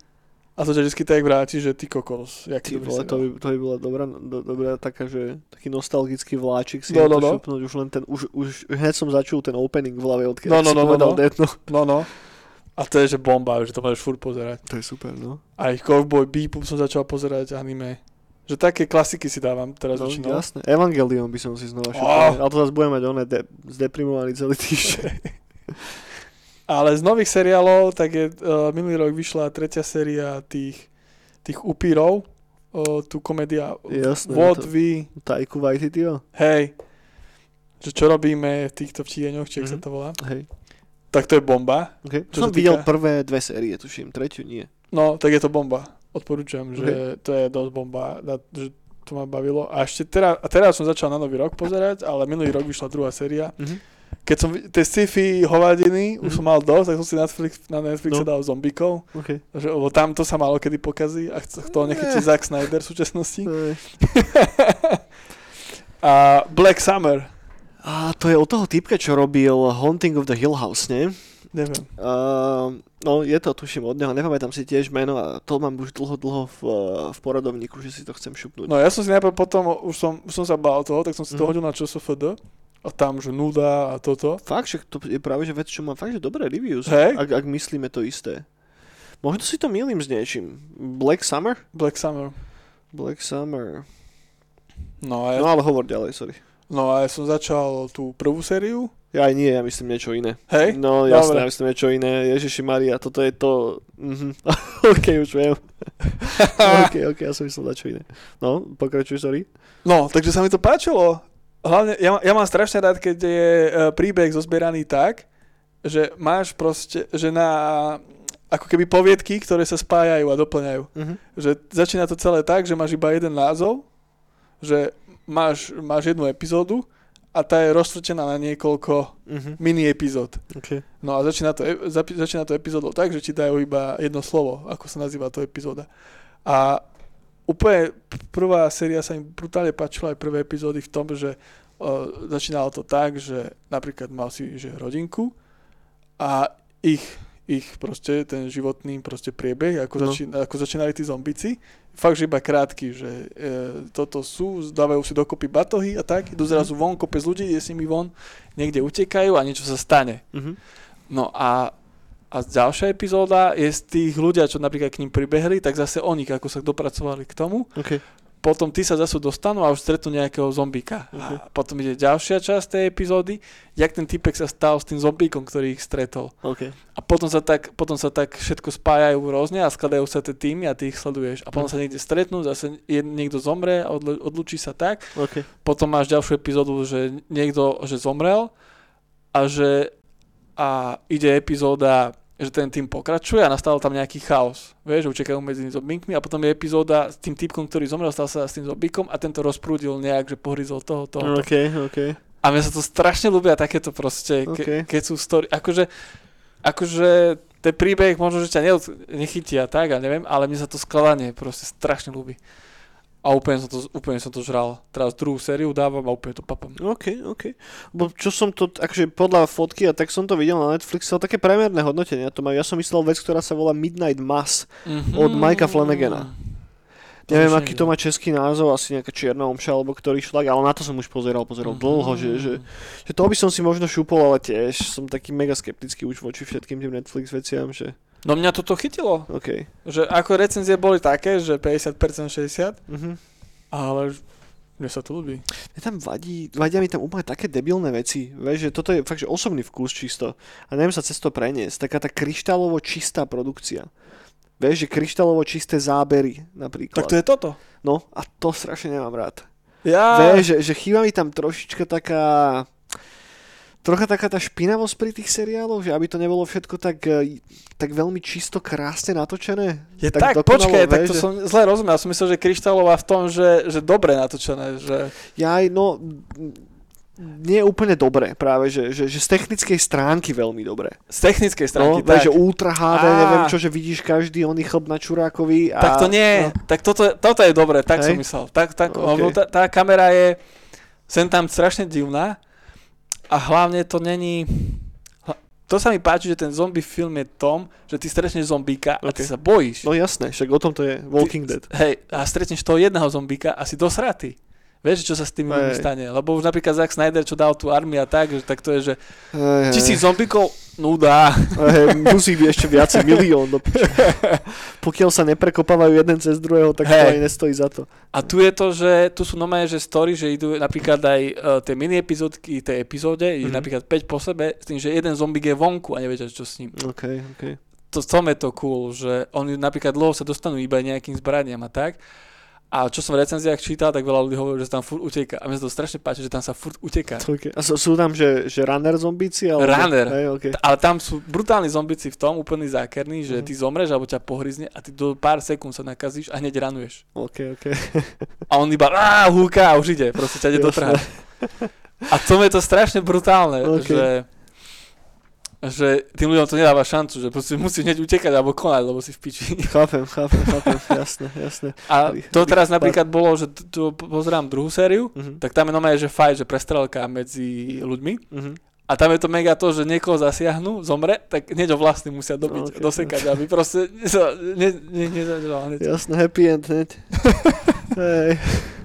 a to ťa vždy tak vráti, že ty kokos, Ty vole, to by, to by bola dobrá, do, dobrá taká, že taký nostalgický vláčik si No, no, no, no. šupnúť, už len ten, už, už hneď som začul ten opening v hlave, odkiaľ No, no, si no, no, povedal no. Death Note. No, no. A to je, že bomba, že to môžeš furt pozerať. To je super, no. Aj Cowboy Bebop som začal pozerať anime. Že také klasiky si dávam teraz no väčšinou. jasné. Evangelion by som si znova Oh. šupol. Ale to zase budem mať oné de- zdeprimovaný celý týždeň. Ale z nových seriálov, tak je, uh, minulý rok vyšla tretia séria tých, tých upírov, uh, tu komédia Jasné, What to- We, Tajku Waititio? hej, že čo robíme v týchto vtieňoch, či mm-hmm. sa Mhm. to volá, Hej. tak to je bomba. Okay. Čo som sa videl týka- prvé dve série, tuším, tretiu nie. No, tak je to bomba. Odporúčam, že to je dosť bomba, na- že to ma bavilo. A ešte teraz, a teraz som začal na nový rok pozerať, ale minulý rok vyšla druhá séria. Mhm. Keď som tie sci-fi hovadiny už Mhm. som mal dosť, tak som si Netflix, na Netflixe No. dal zombikov. Okay. Že, lebo tam to sa malo kedy pokazí a to nechytí Ne. Zack Snyder v súčasnosti. A Black Summer. A to je od toho typka, čo robil Haunting of the Hill House, nie? Neviem. Uh, no, je to, tuším, od neho, nepamätám si tiež meno a to mám už dlho, dlho v, v poradovníku, že si to chcem šupnúť. No ja som si najprv potom, už som, už som sa bál toho, tak som si to Mhm. hodil na ČSFD. A tam, že nuda a toto. Fakt, že to je práve že vec, čo má fakt, že dobré reviews, Hej. ak, ak myslíme to isté. Možno si to milím s niečím. Black Summer? Black Summer. Black Summer. No ja, No ale hovor ďalej, sorry. No a ja som začal tú prvú sériu. Ja aj nie, ja myslím niečo iné. Hej? No jasné, Dobre. ja myslím niečo iné. Ježiši Maria, toto je to... Mhm. ok, už viem. ok, ok, ja som myslel na čo iné. No, pokračuj, sorry. No, takže sa mi to páčilo. Hlavne, ja, ja mám strašne rád, keď je e, príbeh zozbieraný tak, že máš proste, že na ako keby poviedky, ktoré sa spájajú a doplňajú. Mhm. Že začína to celé tak, že máš iba jeden názov, že máš, máš jednu epizódu a tá je rozsvrtená na niekoľko Mhm. mini epizód. Okay. No a začína to, e- zapi- začína to epizódou tak, že ti dajú iba jedno slovo, ako sa nazýva to epizóda. A úplne prvá séria sa mi brutálne páčila aj prvé epizódy v tom, že uh, začínalo to tak, že napríklad mal si že rodinku a ich, ich proste ten životný proste priebeh, ako, No. začín, ako začínali tí zombici, fakt, že iba krátky, že e, toto sú, dávajú si dokopy batohy a tak, idú zrazu von, kopec ľudí, je s nimi von, niekde utekajú a niečo sa stane. Mhm. No a, a ďalšia epizóda je z tých ľudia, čo napríklad k ním pribehli, tak zase oni, ako sa dopracovali k tomu. Okay. Potom tí sa zase dostanú a už stretnú nejakého zombíka. A potom ide ďalšia časť tej epizódy, jak ten typek sa stal s tým zombíkom, ktorý ich stretol. OK. A potom sa tak, potom sa tak všetko spájajú rôzne a skladajú sa tie týmy a ty ich sleduješ. A potom sa niekde stretnú, zase niekto zomre a odl- odlučí sa tak. OK. Potom máš ďalšiu epizódu, že niekto že zomrel a že a ide epizóda, že ten tým pokračuje a nastal tam nejaký chaos. Vieš, že utekajú medzi zombíkmi a potom je epizóda s tým typkom, ktorý zomrel, stal sa s tým zombíkom a tento rozprúdil nejak, že pohryzol toho, toho, toho. OK, OK. A mne sa to strašne ľúbia takéto proste, ke, Okay. keď sú story, akože, akože ten príbeh možno, že ťa nechytia tak, a neviem, ale mne sa to skladanie proste strašne ľúbi. A úplne som, to, úplne som to žral. Teraz druhú sériu dávam a úplne to papám. OK, OK. Bo čo som to, akože podľa fotky a tak som to videl na Netflixe, ale také premerné hodnotenia to majú. Ja som myslel vec, ktorá sa volá Midnight Mass Mm-hmm. od Mikea Flanagana. Neviem, už aký to má český názov, asi nejaká čierna omša alebo ktorý šlak, ale na to som už pozeral, pozeral Mhm. dlho, že, že, že to by som si možno šúpol, ale tiež som taký mega skeptický už voči všetkým tým Netflix veciam, že No mňa toto chytilo. OK. Že ako recenzie boli také, že 50% 60, Mhm. ale mne sa to ľúbi. Mne tam vadí, vadia mi tam úplne také debilné veci. Vieš, že toto je fakt, že osobný vkus čisto. A neviem sa cez to preniesť. Taká tá kryštálovo čistá produkcia. Vieš, že kryštálovo čisté zábery napríklad. Tak to je toto. No a to strašne nemám rád. Ja... Vieš, že, že chýba mi tam trošička taká... Trocha taká tá špinavosť pri tých seriáloch, že aby to nebolo všetko tak, eh, tak veľmi čisto, krásne natočené. Je tak, tak dokonalo, počkaj, tak vieš, to že- som zle rozumel. Ja som myslel, že kryštálová v tom, že, že dobre natočené, že... Ja aj, no, nie úplne dobre práve, že, že, že z technickej stránky veľmi dobre. Z technickej stránky, no, tak. že Ultra HD, Á. neviem čo, že vidíš každý oný chlb na čurákovi. A, Tak to nie, No, tak toto, toto je dobre, tak Hej? som myslel. Tak, tak, OK. lebo tá, tá kamera je sem tam strašne divná a hlavne to není... To sa mi páči, že ten zombie film je tom, že ty stretneš zombíka a ty sa bojíš. no jasné, však o tom to je Walking Dead. Hej, a stretneš toho jedného zombíka a si dosratý. Vieš, čo sa s tými ľuďmi stane? Lebo už napríklad Zack Snyder, čo dal tú armiu a tak, že tak to je, že hej. tisíc zombíkov, nuda. Hej, musí byť ešte viacej, milión. Do piče. Pokiaľ sa neprekopávajú jeden cez druhého, tak to Hej. ani nestojí za to. A tu je to, že tu sú normálne, že story, že idú napríklad aj uh, tie mini epizódky tej epizóde, mm-hmm. Mhm. napríklad 5 po sebe, s tým, že jeden zombík je vonku a neviete, čo s ním. OK, OK. To, tom je to cool, že oni napríklad dlho sa dostanú iba nejakým zbraniam a tak. A čo som v recenziách čítal, tak veľa ľudí hovorí, že sa tam furt uteká. A mne sa to strašne páči, že tam sa furt uteká. okay. A sú, sú tam, že, že runner zombíci? Alebo... Runner. Hej, okay. Ale tam sú brutálni zombici v tom, úplný zákerný, že Mhm. ty zomreš alebo ťa pohryzne a ty do pár sekúnd sa nakazíš a hneď ranuješ. OK, OK. A on iba húka a už ide, proste ťa ide dotrhať. A to je to strašne brutálne, Ok. že, že tým ľuďom to nedáva šancu, že proste musíš hneď utekať alebo konať, lebo si v piči. chápem, chápem, chápem. Jasné, jasné. A to teraz napríklad bolo, že t- to pozerám druhú sériu, Mhm. tak tam je normálne, že fight, že prestrelka medzi ľuďmi. Mhm. A tam je to mega to, že niekoho zasiahnu, zomre, tak hneď ho vlastný musia dobiť, Ok. dosekať, aby proste sa ne, ne, ne, ne, Jasné, happy end hneď. Hej.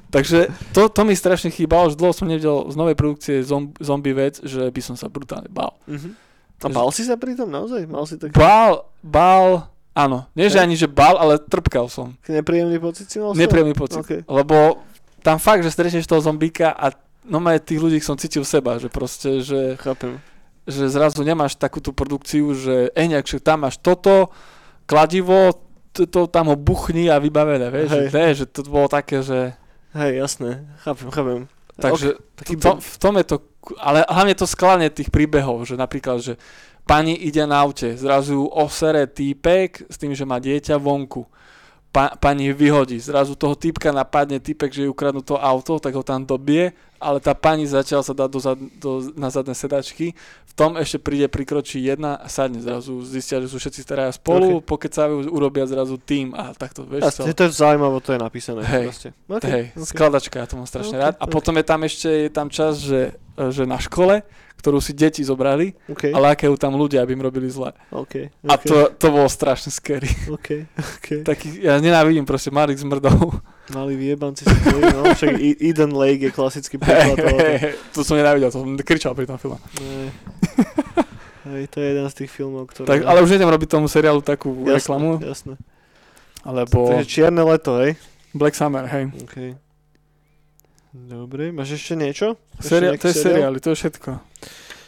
Takže to, to mi strašne chýbalo, že dlho som nevidel z novej produkcie zom, zombie vec, že by som sa brutálne bál. Mhm. A bál si sa pri tom naozaj? Mal si tak Bál, bál, áno. Nie, že ani, že bál, ale trpkal som. nepríjemný pocit si mal? Nepríjemný pocit. OK. Lebo tam fakt, že stretneš toho zombíka a no tých ľudí som cítil seba, že proste, že, Chápem. že zrazu nemáš takú tú produkciu, že Eňak, že tam máš toto, kladivo, to, tam ho buchni a vybavené, vieš, že, ne, že to bolo také, že... Hej, jasné. Chápem, chápem. Takže v, tom, v tom je to, ale hlavne to skladanie tých príbehov, že napríklad, že pani ide na aute, zrazu osere týpek s tým, že má dieťa vonku. Pa, pani vyhodí, zrazu toho týpka napadne týpek, že je ukradnú to auto, tak ho tam dobie, ale tá pani zatiaľ sa dá do zad, do, na zadné sedačky, v tom ešte príde, prikročí jedna a sadne zrazu, zistia, že sú všetci teraz spolu, okay. pokecajú, urobia zrazu tým a takto, vieš Jasne, to je zaujímavé, to je napísané. Hej. Proste. Okay, Hej, okay. skladačka, ja to mám strašne Ok, rád. A ok. potom je tam ešte je tam čas, že, že na škole, ktorú si deti zobrali, OK, ale aké tam ľudia, aby im robili zle. OK, A OK, to, to bolo strašne scary. OK, OK. Taký, ja nenávidím proste malých zmrdov. Mali vyjebanci si boli, no, však E- Eden Lake je klasický príklad hej, hej, to som nenávidel, to som kričal pri tom filme. Hej, to je jeden z tých filmov, ktoré... Tak, ale už nejdem robiť tomu seriálu takú jasné, reklamu, Jasné. alebo Takže čierne leto, hej? Black Summer, hej. OK. Dobre, máš ešte niečo? Ešte Seriál, nejaký to je seriály, to je všetko.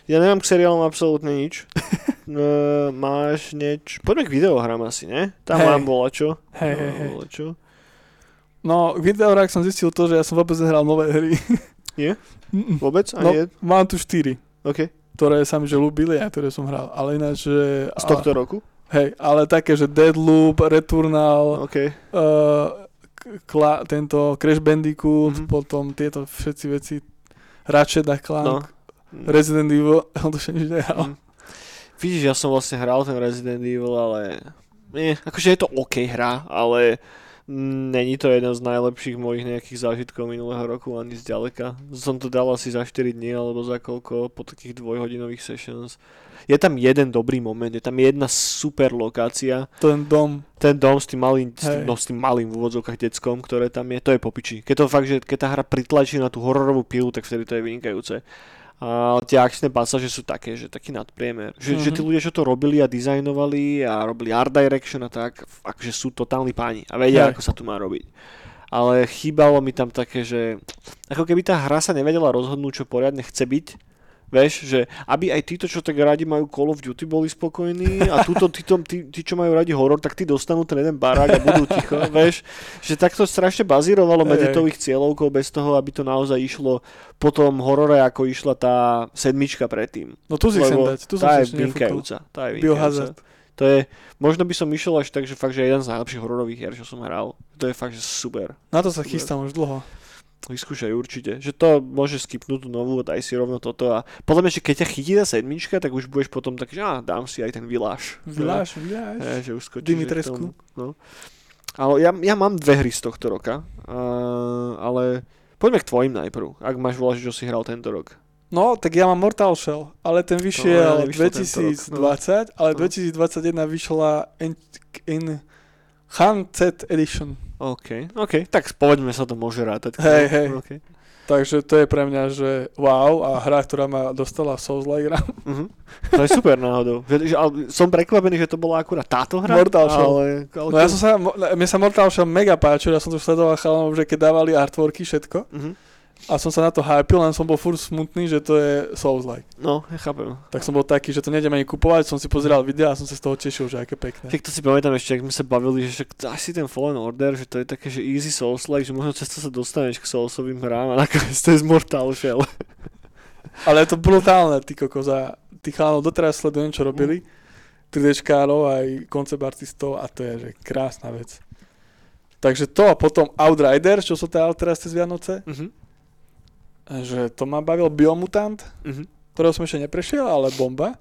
Ja nemám k seriálom absolútne nič. no, máš niečo... Poďme k videohrám asi, ne? Tam Hej. mám volačo. Hej, hej, hej. No, k videohrách som zistil to, že ja som vôbec nehral nové hry. Nie? Mm-mm. Vôbec? No, Ani jed... mám tu štyri. OK. ktoré sa mi že ľúbili a ktoré som hral. Ale ináč, že... Z tohto roku? Hej, ale také, že Deadloop, Returnal, OK. uh, kla, tento Crash Bandicoot, Mhm. potom tieto všetci veci, Ratchet a No. Clank, Resident Evil, on to všetko nehral. Mm. Vidíš, ja som vlastne hral ten Resident Evil, ale... Nie, akože je to OK hra, ale Není to jeden z najlepších mojich nejakých zážitkov minulého roku ani zďaleka. Som to dal asi za 4 dní alebo za koľko po takých dvojhodinových sessions. Je tam jeden dobrý moment, je tam jedna super lokácia. Ten dom. Ten dom s tým malým, s tým, no, s tým malým v úvodzovkách deckom, ktoré tam je, to je popiči. Keď to fakt, že keď tá hra pritlačí na tú hororovú pilu, tak vtedy to je vynikajúce. A tie akčné pasáže sú také, že taký nadpriemer. Že, mm-hmm. že tí ľudia, čo to robili a dizajnovali a robili art direction a tak, akože sú totálni páni a vedia, yeah. ako sa tu má robiť. Ale chýbalo mi tam také, že ako keby tá hra sa nevedela rozhodnúť, čo poriadne chce byť, Vieš, že aby aj títo, čo tak radi majú Call of Duty, boli spokojní a túto, títo, tí, tí, čo majú radi horor, tak tí dostanú ten jeden barák a budú ticho, vieš. Že takto strašne bazírovalo meditových cieľovkov bez toho, aby to naozaj išlo po tom horore, ako išla tá sedmička predtým. No tu si chcem dať, tu som tá je vynikajúca. Tá je vynikajúca. To je, možno by som išiel až tak, že fakt, že jeden z najlepších hororových hier, čo som hral. To je fakt, že super. Na to sa chystám už dlho. Vyskúšaj určite. Že to môže skipnúť tú novú a daj si rovno toto a podľa mňa, že keď ťa chytí tá sedmička, tak už budeš potom tak, že á, dám si aj ten viláš. Viláš, viláš. Ja, že už skočíš. No. Ale ja, ja mám dve hry z tohto roka, uh, ale poďme k tvojim najprv, ak máš volať, čo si hral tento rok. No, tak ja mám Mortal Shell, ale ten vyšiel no, 2020, no. ale no. 2021 vyšla in, in Handset Edition. OK, OK, tak povedzme sa to môže rátať. Hej, hej. Okay. Takže to je pre mňa, že wow a hra, ktorá ma dostala Souls-like Uh-huh. To je super náhodou. Že, že, ale som prekvapený, že to bola akurát táto hra. Mortal Shell. Ale, ale... No ja som sa, mne sa Mortal Shell mega páčil, ja som to sledoval chalanov, že keď dávali artworky, všetko. Uh-huh a som sa na to hypil, len som bol furt smutný, že to je Souls-like. No, ja chápem. Tak som bol taký, že to nejdem ani kupovať, som si pozeral videa a som sa z toho tešil, že aké pekné. Tak to si pamätám ešte, ak sme sa bavili, že však si ten Fallen Order, že to je také, že easy Souls-like, že možno často sa dostaneš k Soulsovým hrám a nakoniec to je z Mortal Shell. Ale je to brutálne, ty kokos a ty chalánov doteraz sledujem, čo robili. 3Dčkárov aj koncept artistov a to je, že krásna vec. Takže to a potom Outrider, čo sa teda teraz cez Vianoce. Uh-huh že to ma bavil Biomutant, uh-huh. ktorého som ešte neprešiel, ale bomba.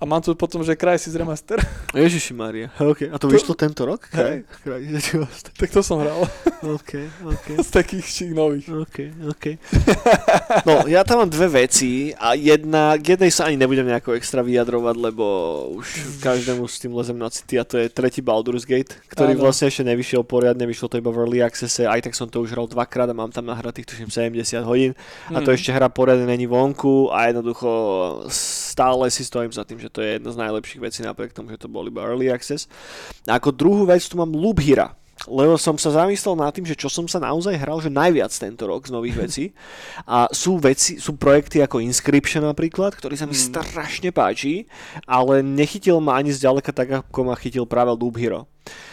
A mám tu potom, že Crysis Remaster. Ježiši Maria. Okay. A to, to vyšlo tento rok? Hej. tak to som hral. OK, OK. Z takých čík nových. OK, OK. No, ja tam mám dve veci a jedna, k jednej sa ani nebudem nejako extra vyjadrovať, lebo už každému s tým lezem na city a to je tretí Baldur's Gate, ktorý ano. vlastne ešte nevyšiel poriadne, vyšlo to iba v Early Accesse, aj tak som to už hral dvakrát a mám tam nahratých tuším 70 hodín a to mm. ešte hra poriadne není vonku a jednoducho stále si stojím za tým, že to je jedna z najlepších vecí napriek tomu, že to bol iba Early Access. A ako druhú vec tu mám Loop Hira, lebo som sa zamyslel nad tým, že čo som sa naozaj hral, že najviac tento rok z nových vecí. A sú veci, sú projekty ako Inscription napríklad, ktorý sa mi mm. strašne páči, ale nechytil ma ani zďaleka tak, ako ma chytil práve Loop Hero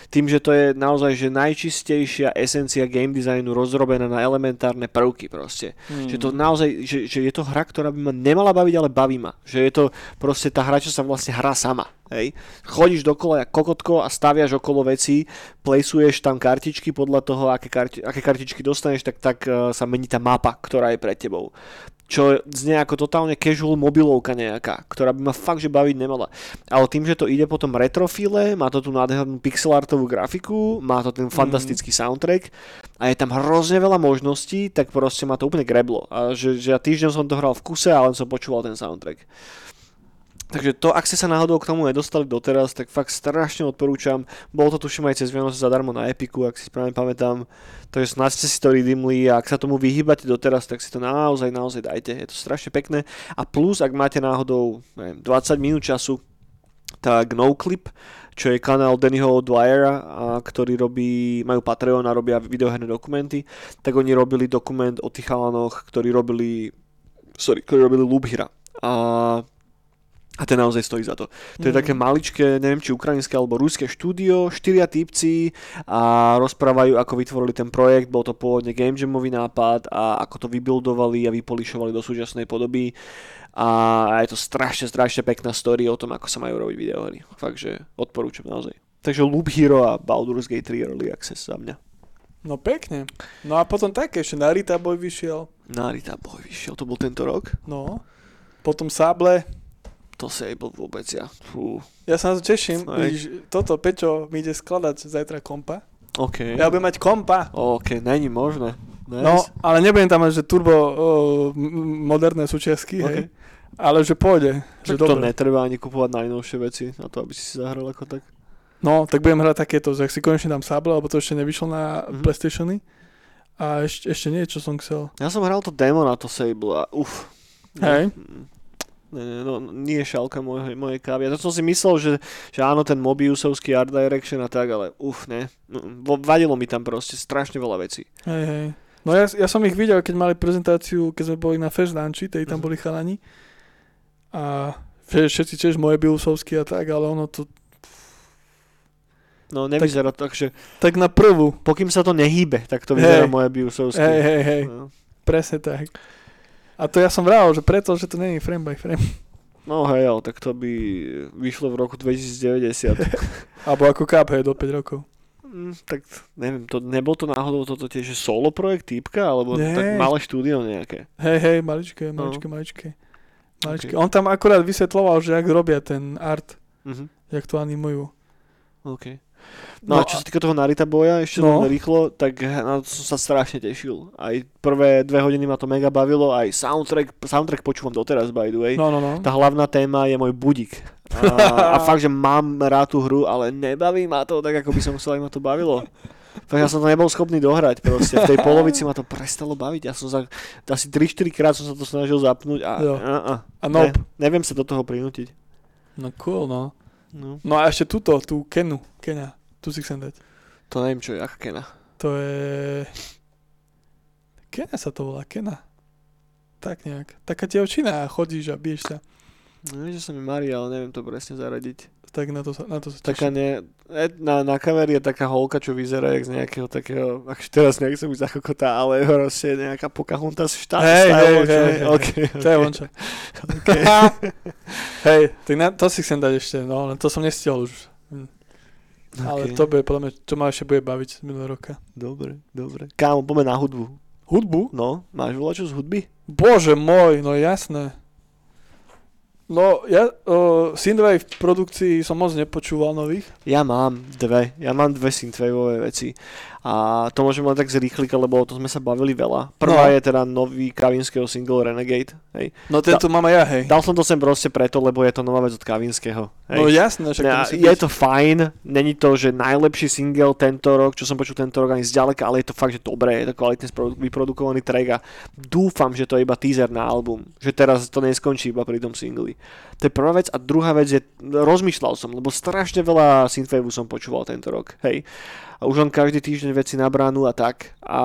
tým, že to je naozaj že najčistejšia esencia game designu rozrobená na elementárne prvky proste. Mm. Že to naozaj, že, že je to hra, ktorá by ma nemala baviť, ale baví ma. Že je to proste tá hra, čo sa vlastne hrá sama. Hej. Chodíš dokola jak kokotko a staviaš okolo vecí, plejsuješ tam kartičky podľa toho, aké, karti- aké kartičky dostaneš, tak, tak uh, sa mení tá mapa, ktorá je pred tebou čo znie ako totálne casual mobilovka nejaká, ktorá by ma fakt že baviť nemala. Ale tým, že to ide potom retrofile, má to tú nádhernú pixelartovú grafiku, má to ten fantastický mm. soundtrack a je tam hrozne veľa možností, tak proste ma to úplne greblo. A že, že ja týždeň som to hral v kuse a len som počúval ten soundtrack. Takže to, ak ste sa náhodou k tomu nedostali doteraz, tak fakt strašne odporúčam. Bolo to tuším aj cez Vianoce zadarmo na Epiku, ak si správne pamätám. Takže snad ste si to redeemli a ak sa tomu vyhýbate doteraz, tak si to naozaj, naozaj dajte. Je to strašne pekné. A plus, ak máte náhodou neviem, 20 minút času, tak NoClip, čo je kanál Dannyho Dwyera, ktorý robí, majú Patreon a robia videoherné dokumenty, tak oni robili dokument o tých chalanoch, ktorí robili sorry, ktorí robili Lubhira. A a ten naozaj stojí za to. To je mm. také maličké, neviem či ukrajinské alebo ruské štúdio, štyria typci a rozprávajú, ako vytvorili ten projekt. Bol to pôvodne game jamový nápad a ako to vybuildovali a vypolišovali do súčasnej podoby. A je to strašne, strašne pekná story o tom, ako sa majú robiť videohry. Fakt, že odporúčam naozaj. Takže Loop Hero a Baldur's Gate 3 Early Access za mňa. No pekne. No a potom také, ešte Narita Boy vyšiel. Narita Boy vyšiel, to bol tento rok? No. Potom Sable, to Sable vôbec, ja. Fú. Ja sa na to teším. Vidíš, toto Peťo mi ide skladať zajtra kompa. OK. Ja budem mať kompa. OK, není možné. Nice. No, ale nebudem tam mať, že turbo uh, moderné súčiastky, okay. hej. Ale že pôjde. Že to dobre. netreba ani kupovať najnovšie veci na to, aby si si zahral ako tak. No, tak budem hrať takéto, že ak si konečne dám Sable, lebo to ešte nevyšlo na mm-hmm. Playstationy. A ešte, ešte nie, čo som chcel. Ja som hral to demo na to Sable a uf. Hej. Ne, no, nie je šálka moje, moje kávy. Ja to som si myslel, že, že áno, ten Mobiusovský art direction a tak, ale uf, ne. No, vadilo mi tam proste strašne veľa vecí. Hej, hej. No ja, ja som ich videl, keď mali prezentáciu, keď sme boli na Lunchi, tej tam mhm. boli chalani. A všetci tiež moje Bilusovský a tak, ale ono to... No nevyzerá tak, že... Tak na prvú. Pokým sa to nehýbe, tak to vyzerá hey. moje Bilusovský. Hej, hej, hej. No. Presne tak. A to ja som vral, že preto, že to není frame by frame. No hej, ale tak to by vyšlo v roku 2090. Alebo ako Cup, hej, do 5 rokov. Mm, tak neviem, to, nebol to náhodou toto tiež solo projekt týpka, alebo Nie. tak malé štúdio nejaké? Hej, hej, maličké, no. maličké, no. maličké. maličké. Okay. On tam akurát vysvetloval, že jak robia ten art, uh-huh. jak to animujú. OK. No, no a čo sa týka toho Narita boja, ešte no. rýchlo, tak na to som sa strašne tešil. Aj prvé dve hodiny ma to mega bavilo, aj soundtrack, soundtrack počúvam doteraz, by the way. No, no, no. Tá hlavná téma je môj budík. A, a fakt, že mám rád tú hru, ale nebaví ma to tak, ako by som chcel, aby ma to bavilo. Tak ja som to nebol schopný dohrať proste. V tej polovici ma to prestalo baviť. Ja som sa, asi 3-4 krát som sa to snažil zapnúť a, a, a, a nope. ne, neviem sa do toho prinútiť. No cool, no. No, no a ešte túto, tú Kenu, Kena. Tu si chcem dať. To neviem, čo je, aká Kena. To je... Kena sa to volá, Kena. Tak nejak. Taká dievčina a chodíš a biješ sa. No, že sa mi marí, ale neviem to presne zaradiť. Tak na to sa, na to sa Taká ne, e, na, na kamery je taká holka, čo vyzerá jak z nejakého takého, akože teraz nechcem byť za kokota, ale proste nejaká Pocahontas štát. Hej, hej, hej, hej, okay, to je vonča. Okay. hej, tak na, to si chcem dať ešte, no, to som nestihol už. Okay. Ale to bude, podľa mňa, čo ma ešte bude baviť z minulého roka. Dobre, dobre. Kámo, poďme na hudbu. Hudbu? No, máš čo z hudby? Bože môj, no jasné. No, ja uh, Synthwave v produkcii som moc nepočúval nových. Ja mám dve. Ja mám dve Synthwaveové veci. A to môžem len tak zrýchliť, lebo o to sme sa bavili veľa. Prvá no. je teda nový Kavinského single Renegade. Hej. No tento da- mám aj ja, hej. Dal som to sem proste preto, lebo je to nová vec od Kavinského. Hej. No jasné, však ja, Je to fajn, není to, že najlepší single tento rok, čo som počul tento rok ani zďaleka, ale je to fakt, že dobré, je to kvalitne vyprodukovaný track a dúfam, že to je iba teaser na album, že teraz to neskončí iba pri tom singli. To je prvá vec a druhá vec je, rozmýšľal som, lebo strašne veľa synthwave som počúval tento rok, hej a už len každý týždeň veci na bránu a tak. A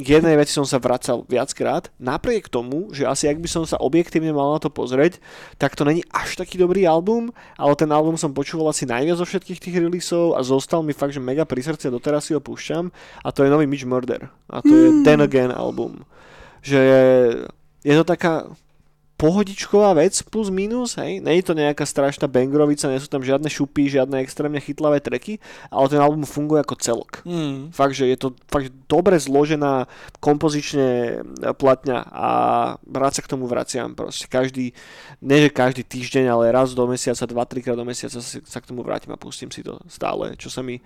jednej veci som sa vracal viackrát, napriek tomu, že asi ak by som sa objektívne mal na to pozrieť, tak to není až taký dobrý album, ale ten album som počúval asi najviac zo všetkých tých releaseov a zostal mi fakt, že mega pri srdci a doteraz si ho púšťam a to je nový Mitch Murder a to mm. je Then Again album. Že je, je to taká pohodičková vec plus minus, hej, nie je to nejaká strašná bangrovica, nie sú tam žiadne šupy, žiadne extrémne chytlavé treky, ale ten album funguje ako celok. Mm. Fakt, že je to fakt dobre zložená kompozične platňa a rád sa k tomu vraciam proste. Každý, nie že každý týždeň, ale raz do mesiaca, dva, trikrát do mesiaca sa, k tomu vrátim a pustím si to stále, čo sa mi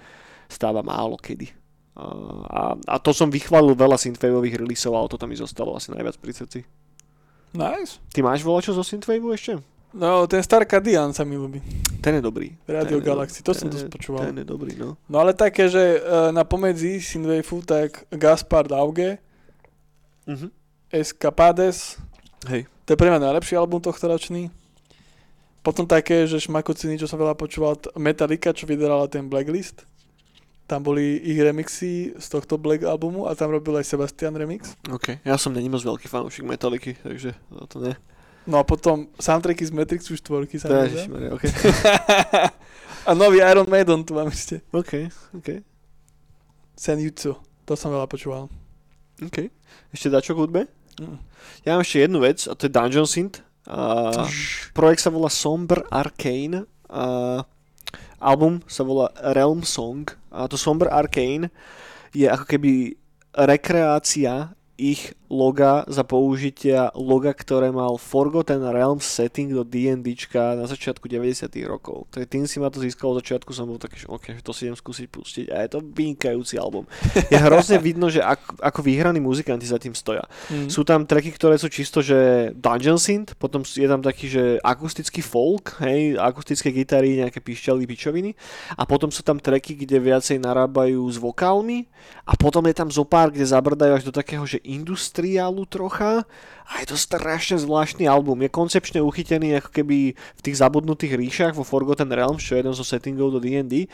stáva málo kedy. A, a to som vychválil veľa synthwaveových releaseov, ale toto mi zostalo asi najviac pri srdci. Nice. Ty máš volačo zo Synthwave ešte? No, ten Star Cadian sa mi ľúbi. Ten je dobrý. Radio ten Galaxy, to som to spočúval. Ten je dobrý, no. No ale také, že uh, na pomedzi Synthwave tak Gaspard Auge, uh-huh. Escapades, Hej. to je pre mňa najlepší album tohto ročný. Potom také, že šmakociny, čo som veľa počúval, Metallica, čo vydarala ten Blacklist. Tam boli ich remixy z tohto Black albumu a tam robil aj Sebastian remix. OK, ja som není moc veľký fanúšik Metalliky, takže to ne. No a potom soundtracky z Matrixu 4 sa To je okay. A nový Iron Maiden tu mám ešte. OK, OK. Sen Jutsu, to som veľa počúval. OK. Ešte dačo k hudbe? Mm. Ja mám ešte jednu vec a to je Dungeon Synth. Uh, projekt sa volá Somber Arcane. Uh, album sa volá Realm Song a to Somber Arcane je ako keby rekreácia ich loga za použitia loga, ktoré mal Forgotten Realms setting do D&Dčka na začiatku 90 rokov. Tak tým si ma to získalo, začiatku som bol taký, že OK, to si idem skúsiť pustiť a je to vynikajúci album. Je hrozne vidno, že ako, ako vyhraní muzikanti za tým stoja. Mm. Sú tam tracky, ktoré sú čisto, že dungeon synth, potom je tam taký, že akustický folk, hej, akustické gitary, nejaké pišťaly, pičoviny a potom sú tam tracky, kde viacej narábajú s vokálmi a potom je tam zopár, kde zabrdajú až do takého, že industriálu trocha a je to strašne zvláštny album. Je koncepčne uchytený ako keby v tých zabudnutých ríšach vo Forgotten Realms, čo je jeden zo settingov do D&D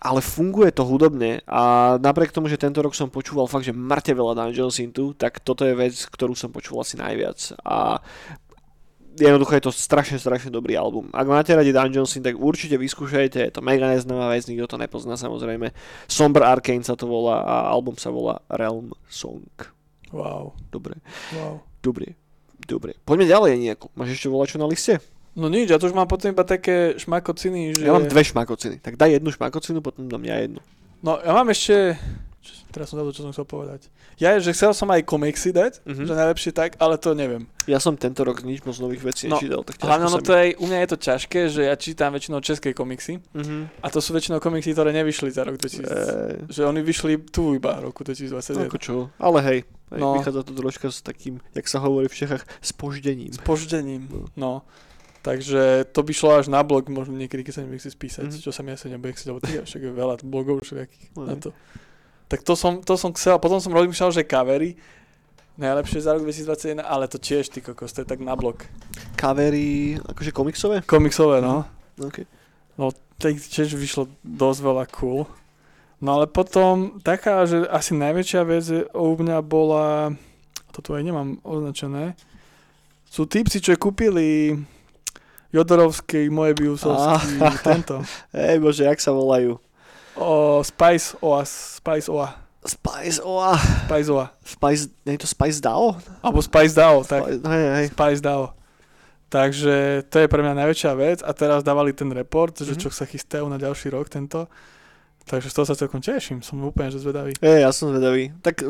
ale funguje to hudobne a napriek tomu, že tento rok som počúval fakt, že mŕte veľa Dungeon Synthu, tak toto je vec, ktorú som počúval asi najviac a jednoducho je to strašne, strašne dobrý album. Ak máte radi Dungeon Synth, tak určite vyskúšajte, je to mega neznáma vec, nikto to nepozná samozrejme. Somber Arcane sa to volá a album sa volá Realm Song. Wow. Dobre. Wow. Dobre. Dobre. Poďme ďalej nejako. Máš ešte volačo na liste? No nič, ja to už mám potom iba také šmakociny, že... Ja mám dve šmakociny. Tak daj jednu šmakocinu, potom dám ja jednu. No ja mám ešte... Čo, teraz som zabudol, čo som chcel povedať. Ja, že chcel som aj komiksy dať, Mhm. že najlepšie tak, ale to neviem. Ja som tento rok nič moc nových vecí No, nečítal, tak Hlavne sa to je, u mňa je to ťažké, že ja čítam väčšinou české komiksy mi... Mhm. a to sú väčšinou komiksy, ktoré nevyšli za rok 2000. E, Že oni vyšli tu iba roku 2021. ako čo? Ale hej, hej No. vychádza to troška s takým, jak sa hovorí v Čechách, s poždením. S poždením. No. No. Takže to by šlo až na blog, možno niekedy, keď sa nebude chcieť spísať, Mhm. čo sa mi asi nebude chcieť, lebo však je veľa blogov všelijakých No, na to. Tak to som, to som chcel, potom som rozmýšľal, že kavery, najlepšie za rok 2021, ale to tiež, ty kokos, to je tak na blog. Kavery, akože komiksové? Komiksové, no. Okay. Tak tiež vyšlo dosť veľa cool. No ale potom taká, že asi najväčšia vec je- u mňa bola, to tu aj nemám označené, sú typci, čo kúpili Jodorovský, Moebiusovský, Ah. tento. Hej bože, jak sa volajú? O, Spice Oas, Spice Oa, Spice Oa. Spice Oa. Spice, nie je to Spice DAO? Alebo Spice DAO, tak. Spice, hej, hej. Spice DAO. Takže to je pre mňa najväčšia vec a teraz dávali ten report, že Mhm. čo sa chystajú na ďalší rok tento. Takže z toho sa celkom teším, som úplne že zvedavý. Hej, ja som zvedavý. Tak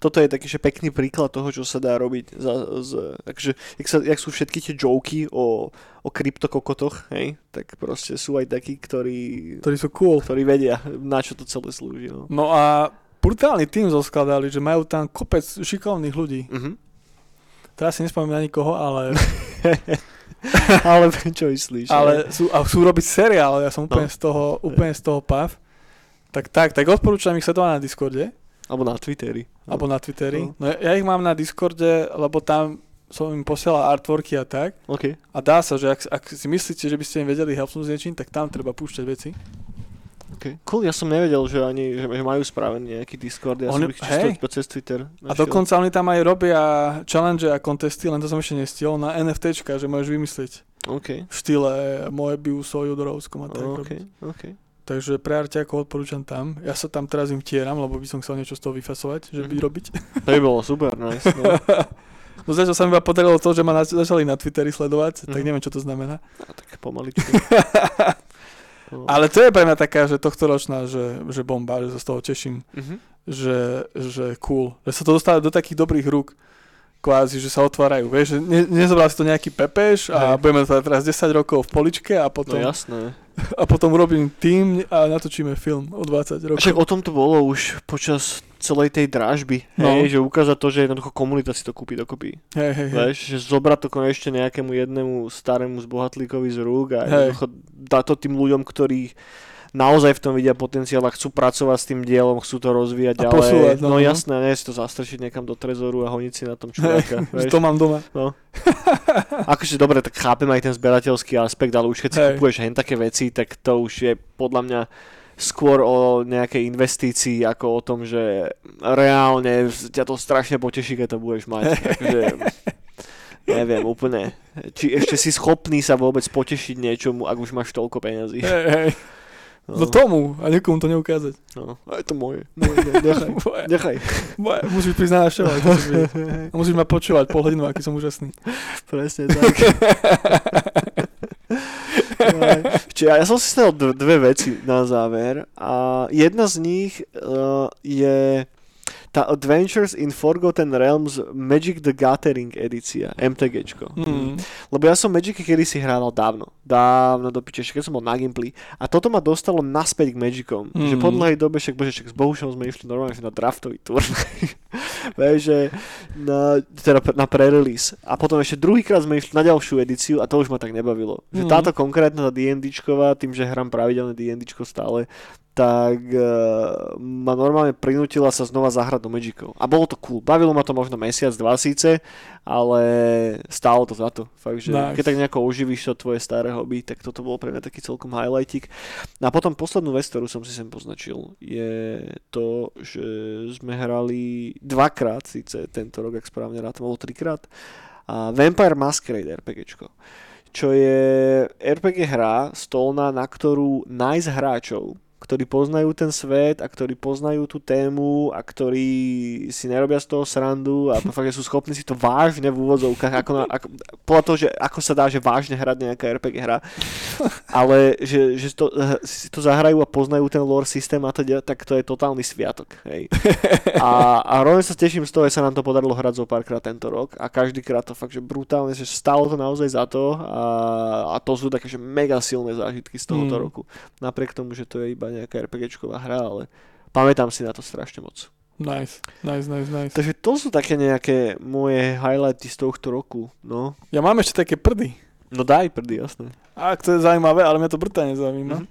toto je taký že pekný príklad toho, čo sa dá robiť. Za, z, takže, jak, sa, jak sú všetky tie joky o, o kryptokokotoch, hej, tak proste sú aj takí, ktorí, Ktorí sú cool. ktorí vedia, na čo to celé slúži. No. No a brutálny tým zoskladali, že majú tam kopec šikovných ľudí. Mhm. Teraz si nespomínam na nikoho, ale, Ale čo myslíš. ale sú, a sú robiť seriál, ja som úplne No. z toho, úplne z toho pav. Tak tak, tak odporúčam ich sledovať na Discorde, Alebo na Twitteri. alebo na Twitteri. No. No ja, ich mám na Discorde, lebo tam som im posielal artworky a tak. OK. A dá sa, že ak, ak si myslíte, že by ste im vedeli helpnúť s niečím, tak tam treba púšťať veci. OK. Cool, ja som nevedel, že ani že, že majú spravený nejaký Discord, ja Oni- som ich čisto iba cez Twitter A našiel. dokonca oni tam aj robia challenge a kontesty, len to som ešte nestihol, na NFTčka, že môžeš vymyslieť OK. v štýle Moebiusov, Jodorovskom a tak. OK, robiť. OK. Takže pre arťákov odporúčam tam. Ja sa tam teraz im tieram, lebo by som chcel niečo z toho vyfasovať, že Mhm. vyrobiť. To by bolo super, nice. No. No zatiaľ sa mi iba podarilo to, že ma na, začali na Twitteri sledovať, tak Mhm. neviem, čo to znamená. A tak pomaličku. No. Ale to je pre mňa taká, že tohto ročná, že, že bomba, že sa z toho teším. Mhm. že, že cool. Že sa to dostáva do takých dobrých rúk kvázi, že sa otvárajú. Vieš, že ne, nezobral si to nejaký pepeš a Hej. budeme to teraz 10 rokov v poličke a No potom, jasné. a potom urobím tým a natočíme film o 20 A rokov. však o tom to bolo už počas celej tej dražby, No. hej, že ukázať to, že jednoducho komunita si to kúpi dokopy. Hej, hej. Vieš, že zobrať to konečne nejakému jednému starému zbohatlíkovi z rúk a jednoducho dá to tým ľuďom, ktorí naozaj v tom vidia potenciál a chcú pracovať s tým dielom, chcú to rozvíjať A ďalej. posúvať, no, no, no. jasné, nie si to zastrčiť niekam do trezoru a honiť si na tom. Že vieš. to mám doma. Akože dobre, tak chápem aj ten zberateľský aspekt, ale už keď si Hej. kupuješ hen také veci, tak to už je podľa mňa skôr o nejakej investícii ako o tom, že reálne ťa to strašne poteší, keď to budeš mať. Takže neviem úplne, či ešte si schopný sa vôbec potešiť niečomu, ak už máš toľko peňazí. Hej, hej. No tomu a niekomu to neukázať. no, a je to moje. moje nechaj, Moje, nechaj. moje, musíš prísť na návštevu. A musíš ma počúvať pol hodinu, aký som úžasný. Presne tak. Čiže ja, ja som si stal dv- dve veci na záver a jedna z nich uh, je tá Adventures in Forgotten Realms Magic the Gathering edícia, MTGčko. Mm. Lebo ja som Magic kedy si hrával dávno. Dávno do piče, keď som bol na Gimply. A toto ma dostalo naspäť k Magicom. Mm. Že po dlhej dobe, však bože, však s Bohušom sme išli normálne na draftový turnaj. Že na, teda na pre-release. A potom ešte druhýkrát sme išli na ďalšiu edíciu a to už ma tak nebavilo. Že Mm. táto konkrétna, tá D&Dčková, tým, že hrám pravidelné D&Dčko stále, tak uh, ma normálne prinútila sa znova zahrať do Magicov. A bolo to cool. Bavilo ma to možno mesiac, dva síce, ale stálo to za to. Fakt, že Nice. keď tak nejako oživíš to tvoje staré hobby, tak toto bolo pre mňa taký celkom highlightik. No a potom poslednú vec, ktorú som si sem poznačil, je to, že sme hrali dvakrát, síce tento rok, ak správne rád, bolo trikrát, a Vampire Masquerade RPGčko čo je RPG hra stolná, na ktorú nájsť hráčov, ktorí poznajú ten svet a ktorí poznajú tú tému a ktorí si nerobia z toho srandu a fakt, že sú schopní si to vážne v úvodzovkách, ako, na, ako, podľa toho, že ako sa dá, že vážne hrať nejaká RPG hra, ale že, že to, si to zahrajú a poznajú ten lore systém a teda, tak to je totálny sviatok. Hej. A, a rovne sa teším z toho, že sa nám to podarilo hrať zo párkrát tento rok a každýkrát to fakt, že brutálne, že stalo to naozaj za to a, a to sú také, že mega silné zážitky z tohoto Mm. roku. Napriek tomu, že to je iba nejaká RPGčková hra, ale pamätám si na to strašne moc. Nice, nice, nice, nice. Takže to sú také nejaké moje highlighty z tohto roku, no. Ja mám ešte také prdy. No daj prdy, jasné. Ak to je zaujímavé, ale mňa to brutálne zaujíma. Mhm.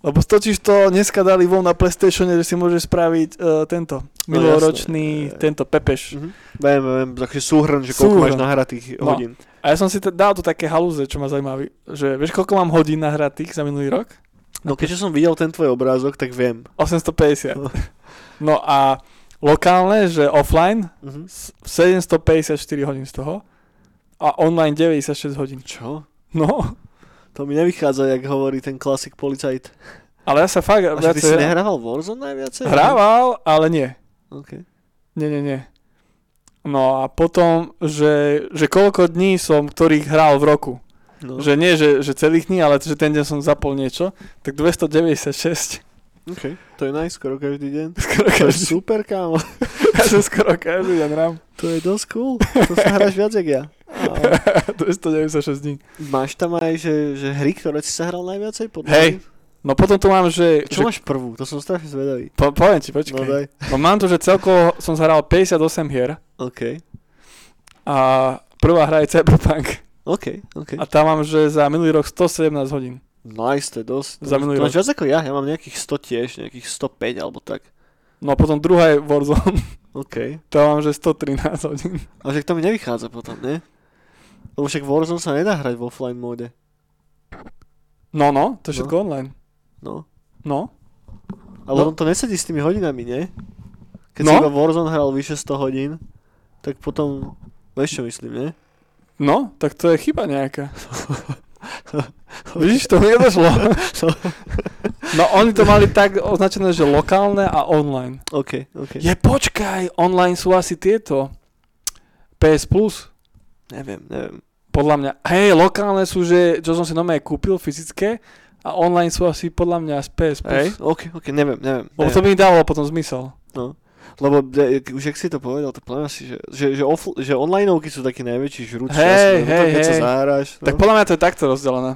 Lebo totiž to dneska dali von na Playstatione, že si môžeš spraviť uh, tento No minuloročný, jasné. tento Pepeš. Mhm. Viem, viem, takže súhrn, že koľko Súhrn. máš nahratých No. hodín. A ja som si t- dal tu také halúze, čo ma zaujímaví. Že vieš, koľko mám hodín nahratých za minulý rok? No keďže som videl ten tvoj obrázok, tak viem. 850. No. No a lokálne, že offline, Mhm. s- 754 hodín z toho a online 96 hodín. Čo? No, To mi nevychádza, jak hovorí ten klasik policajt. ale ja sa fakt A že ty si viacej... nehrával Warzone najviacej? Hrával, ale nie. OK. Nie, nie, nie. No a potom, že, že koľko dní som, ktorých hral v roku. No. Že nie, že, že celých dní, ale že ten deň som zapol niečo. Tak 296. OK. To je najskoro každý deň. Skoro To je každý, super, kámo. ja som skoro každý deň hrám. To je dosť cool. To sa hráš viac, jak ja. A 296 dní. máš tam aj, že, že hry, ktoré si sa hral najviacej? Podľa Hej. No potom tu mám, že... Čo že máš prvú? To som strašne zvedavý. po, poviem ti, No počkaj. daj. No mám tu, že celkovo som zahral 58 hier OK. a prvá hra je Cyberpunk. OK, OK. A tam mám, že za minulý rok 117 hodín. Nice, to je dosť. Za minulý to rok. viac ako ja. Ja mám nejakých 100 tiež, nejakých 105 alebo tak. No a potom druhá je Warzone. OK. Tam mám, že 113 hodín. Ale však to mi nevychádza potom, ne? Lebo však Warzone sa nedá hrať v offline móde. No, no, to je všetko online. No. No. Ale No. on to nesedí s tými hodinami, nie? Keď No. si iba Warzone hral vyše 100 hodín, tak potom, vieš čo myslím, nie? No, tak to je chyba nejaká. Vidíš, to mi nedošlo. No oni to mali tak označené, že lokálne a online. OK, OK. Je počkaj, online sú asi tieto. PS Plus, Neviem, neviem. podľa mňa. Hej, lokálne sú, že čo som si normálne kúpil fyzické a online sú asi podľa mňa z PS Plus. Hej, OK, OK, neviem, neviem. Lebo neviem. to by mi dávalo potom zmysel. No. Lebo de, už ak si to povedal, to mňa si, že, že, že, off, že onlineovky sú taký najväčší žrút Hej, času, hej, keď sa hej. zahráš. No. Tak podľa mňa to je takto rozdelené.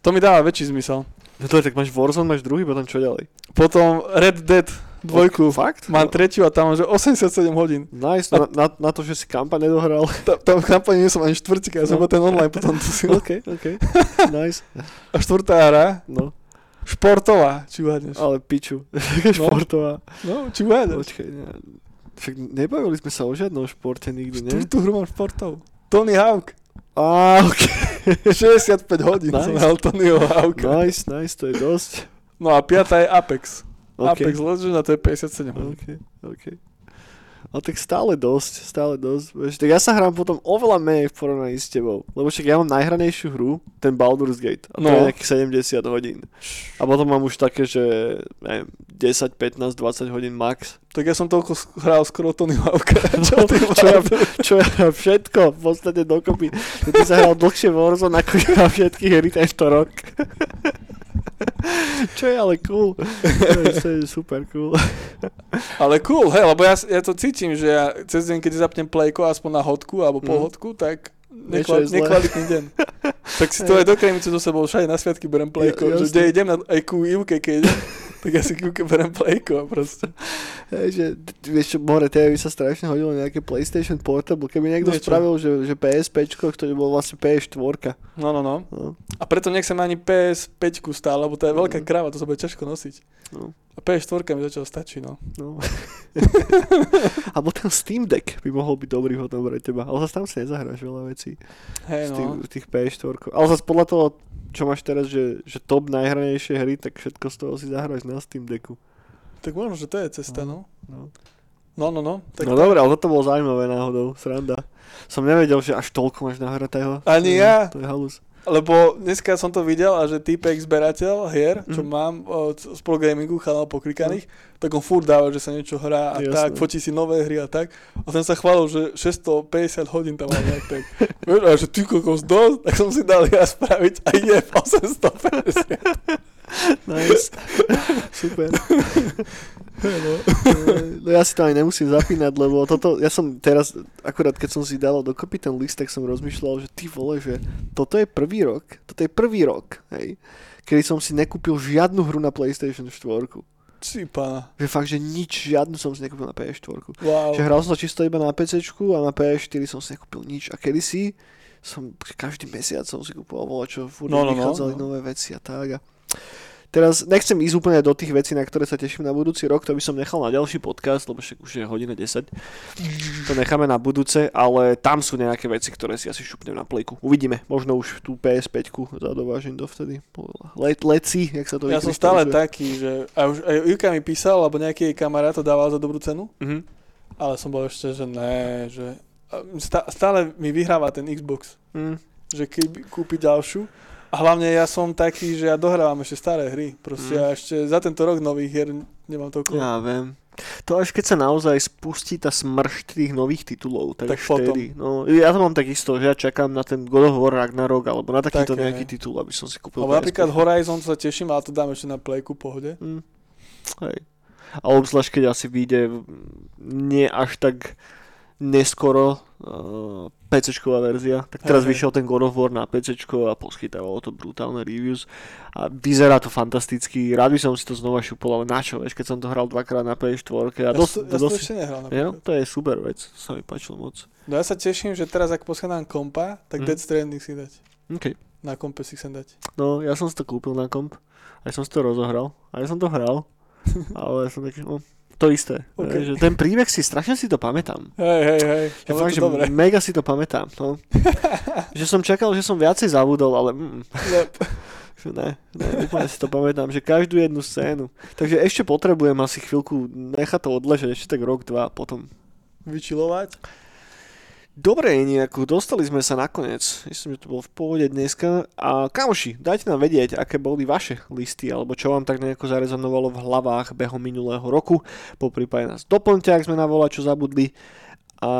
To mi dáva väčší zmysel. no to je, tak máš Warzone, máš druhý, potom čo ďalej? Potom Red Dead dvojku. Fakt? Mám No. tretiu a tam že 87 hodín. Nice, na, na, na to, že si kampaň nedohral. Tam, tam v kampani nie som ani štvrtíka, ja som No. bol ten online potom tu si. OK, OK. Nice. A štvrtá hra, No, športová, či uhádneš. ale piču. Športová. No, či uhádeš. Počkaj, ne, však nebavili sme sa o žiadnom športe nikdy, ne? Štvrtú hru mám športov. Tony Hawk. Á, ok. 65 hodín Nice. som hral Tonyho Hawka. Nice, nice, to je dosť. No a piatá je Apex. OK, Apex Legends a to je 57 hodín. OK, OK. Ale tak stále dosť, stále dosť. Vieš, tak ja sa hrám potom oveľa menej v porovnaní s tebou. Lebo však ja mám najhranejšiu hru, ten Baldur's Gate. A to No. je nejakých 70 hodín. A potom mám už také, že neviem, 10, 15, 20 hodín max. Tak ja som toľko hral skoro Tony Hawka. Čo ty čo, ja, čo ja všetko v podstate dokopy. Ty sa hral dlhšie Warzone ako ja všetky hry tento rok. Čo je ale cool. To je, to je super cool. Ale cool, hej, lebo ja, ja to cítim, že ja cez deň, keď zapnem playko aspoň na hodku alebo pol Mm. hodku, tak zlé. nekvalitný deň. tak si to aj do kremice so sebou všade na sviatky berem playko, Ja- že kde idem na, aj ku Ivke, keď idem, tak ja si kúke berem playko a proste. Hej, že, vieš čo, more, tej by sa strašne hodilo nejaké PlayStation Portable, keby niekto Niečo. spravil, že, že PSP, to by bol vlastne PS4. No, no, no. No, A preto nechcem ani PS5 stále, lebo to je veľká Mm. kráva, to sa bude ťažko nosiť. no, A PS4 mi zatiaľ stačí, no. no. Alebo ten Steam Deck by mohol byť dobrý potom pre teba, ale zase tam si nezahráš veľa vecí Hej, z tých, no. z tých PS4. Ale zase podľa toho, čo máš teraz, že, že top najhranejšie hry, tak všetko z toho si zahráš na Steam Decku. Tak možno, že to je cesta, no. No. No, no, no. Tak no dobre, ale toto bolo zaujímavé náhodou, sranda. Som nevedel, že až toľko máš nahratého. Ani je- ja. To je halus. Lebo dneska som to videl a že týpek zberateľ hier, čo Mhm. mám od Spol Gamingu, kanál poklikaných, tak on furt dáva, že sa niečo hrá a Jasné. tak, fotí si nové hry a tak. A ten sa chválil, že 650 hodín tam mal nejak tak. Vieš, a že ty kokos dosť, tak som si dal ja spraviť a je 850. Nice. Super. No. No ja si to aj nemusím zapínať, lebo toto, ja som teraz, akurát keď som si dal dokopy ten list, tak som rozmýšľal, že ty vole, že toto je prvý rok, toto je prvý rok, hej, kedy som si nekúpil žiadnu hru na PlayStation 4. Či pána. Že fakt, že nič, žiadnu som si nekúpil na PS4. Wow. Že hral som to čisto iba na PC a na PS4 som si nekúpil nič. A kedysi som každý mesiac som si kúpoval čo furt No, no, no, no, vychádzali no. nové veci a tak. A teraz nechcem ísť úplne do tých vecí, na ktoré sa teším na budúci rok, to by som nechal na ďalší podcast, lebo však už je hodina 10. To necháme na budúce, ale tam sú nejaké veci, ktoré si asi šupnem na plejku. Uvidíme, možno už tú PS5 zadovážim dovtedy. Let, leci, jak sa to Ja som stále taký, že a už aj Juka mi písal, alebo nejaký kamarát to dával za dobrú cenu, Mhm. ale som bol ešte, že ne, že stále mi vyhráva ten Xbox. Mm. že keď kúpi ďalšiu. A hlavne ja som taký, že ja dohrávam ešte staré hry. Proste Mm. ja ešte za tento rok nových hier nemám toľko. Ja viem. To až keď sa naozaj spustí tá smršť tých nových titulov, tak, Tak vtedy. No, ja to mám takisto, že ja čakám na ten God of War Ragnarok alebo na takýto Také, nejaký titul, aby som si kúpil Lebo napríklad. Horizon sa teším, ale to dám ešte na playku, pohode. Hm. Hej. A obzvlášť, keď asi vyjde mm, nie až tak neskoro uh, PC-čková verzia. Tak teraz hej. vyšiel ten God of War na PC a poskytávalo to brutálne reviews. A vyzerá to fantasticky. Rád by som si to znova šupol, ale na čo, vieš, keď som to hral dvakrát na PS4. A Ja, dosť, to, ja dosť, ešte nehral Jo, napríklad. to je super vec, sa mi páčilo moc. No ja sa teším, že teraz ak poschádam kompa, tak Mhm. Dead Stranding si dať. OK. Na kompe si chcem dať. No, ja som si to kúpil na komp, aj som si to rozohral, aj som to hral, ale som taký, no, to isté. OK. Okay. Že ten príbeh si, strašne si to pamätám. Hej, hej, hej. Že fakt, že dobre. mega si to pamätám. No. že som čakal, že som viacej zabudol, ale mm, Yep. že ne, ne, úplne si to pamätám, že každú jednu scénu. Takže ešte potrebujem asi chvíľku nechať to odležať, ešte tak rok, dva, potom Vyčilovať. Dobre, nejako, dostali sme sa nakoniec. Myslím, že to bolo v pohode dneska. A kamoši, dajte nám vedieť, aké boli vaše listy, alebo čo vám tak nejako zarezonovalo v hlavách behom minulého roku. Po prípade nás doplňte, ak sme na vola čo zabudli. A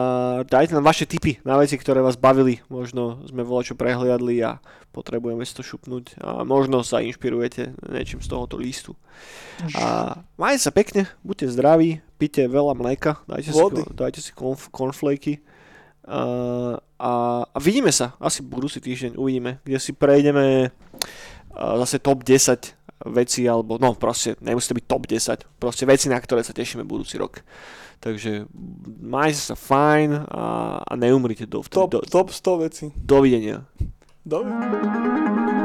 dajte nám vaše tipy na veci, ktoré vás bavili. Možno sme vola čo prehliadli a potrebujeme si to šupnúť. A možno sa inšpirujete niečím z tohoto listu. A majte sa pekne, buďte zdraví, pite veľa mlieka, dajte si, Vody. dajte si konf, cornflakey. Uh, a, a vidíme sa, asi budúci týždeň uvidíme, kde si prejdeme uh, zase top 10 veci, alebo no proste, nemusí to byť top 10, proste veci, na ktoré sa tešíme budúci rok. Takže majte sa fajn a, a neumrite do, Top, do, top 100 veci. dovidenia. Dobre.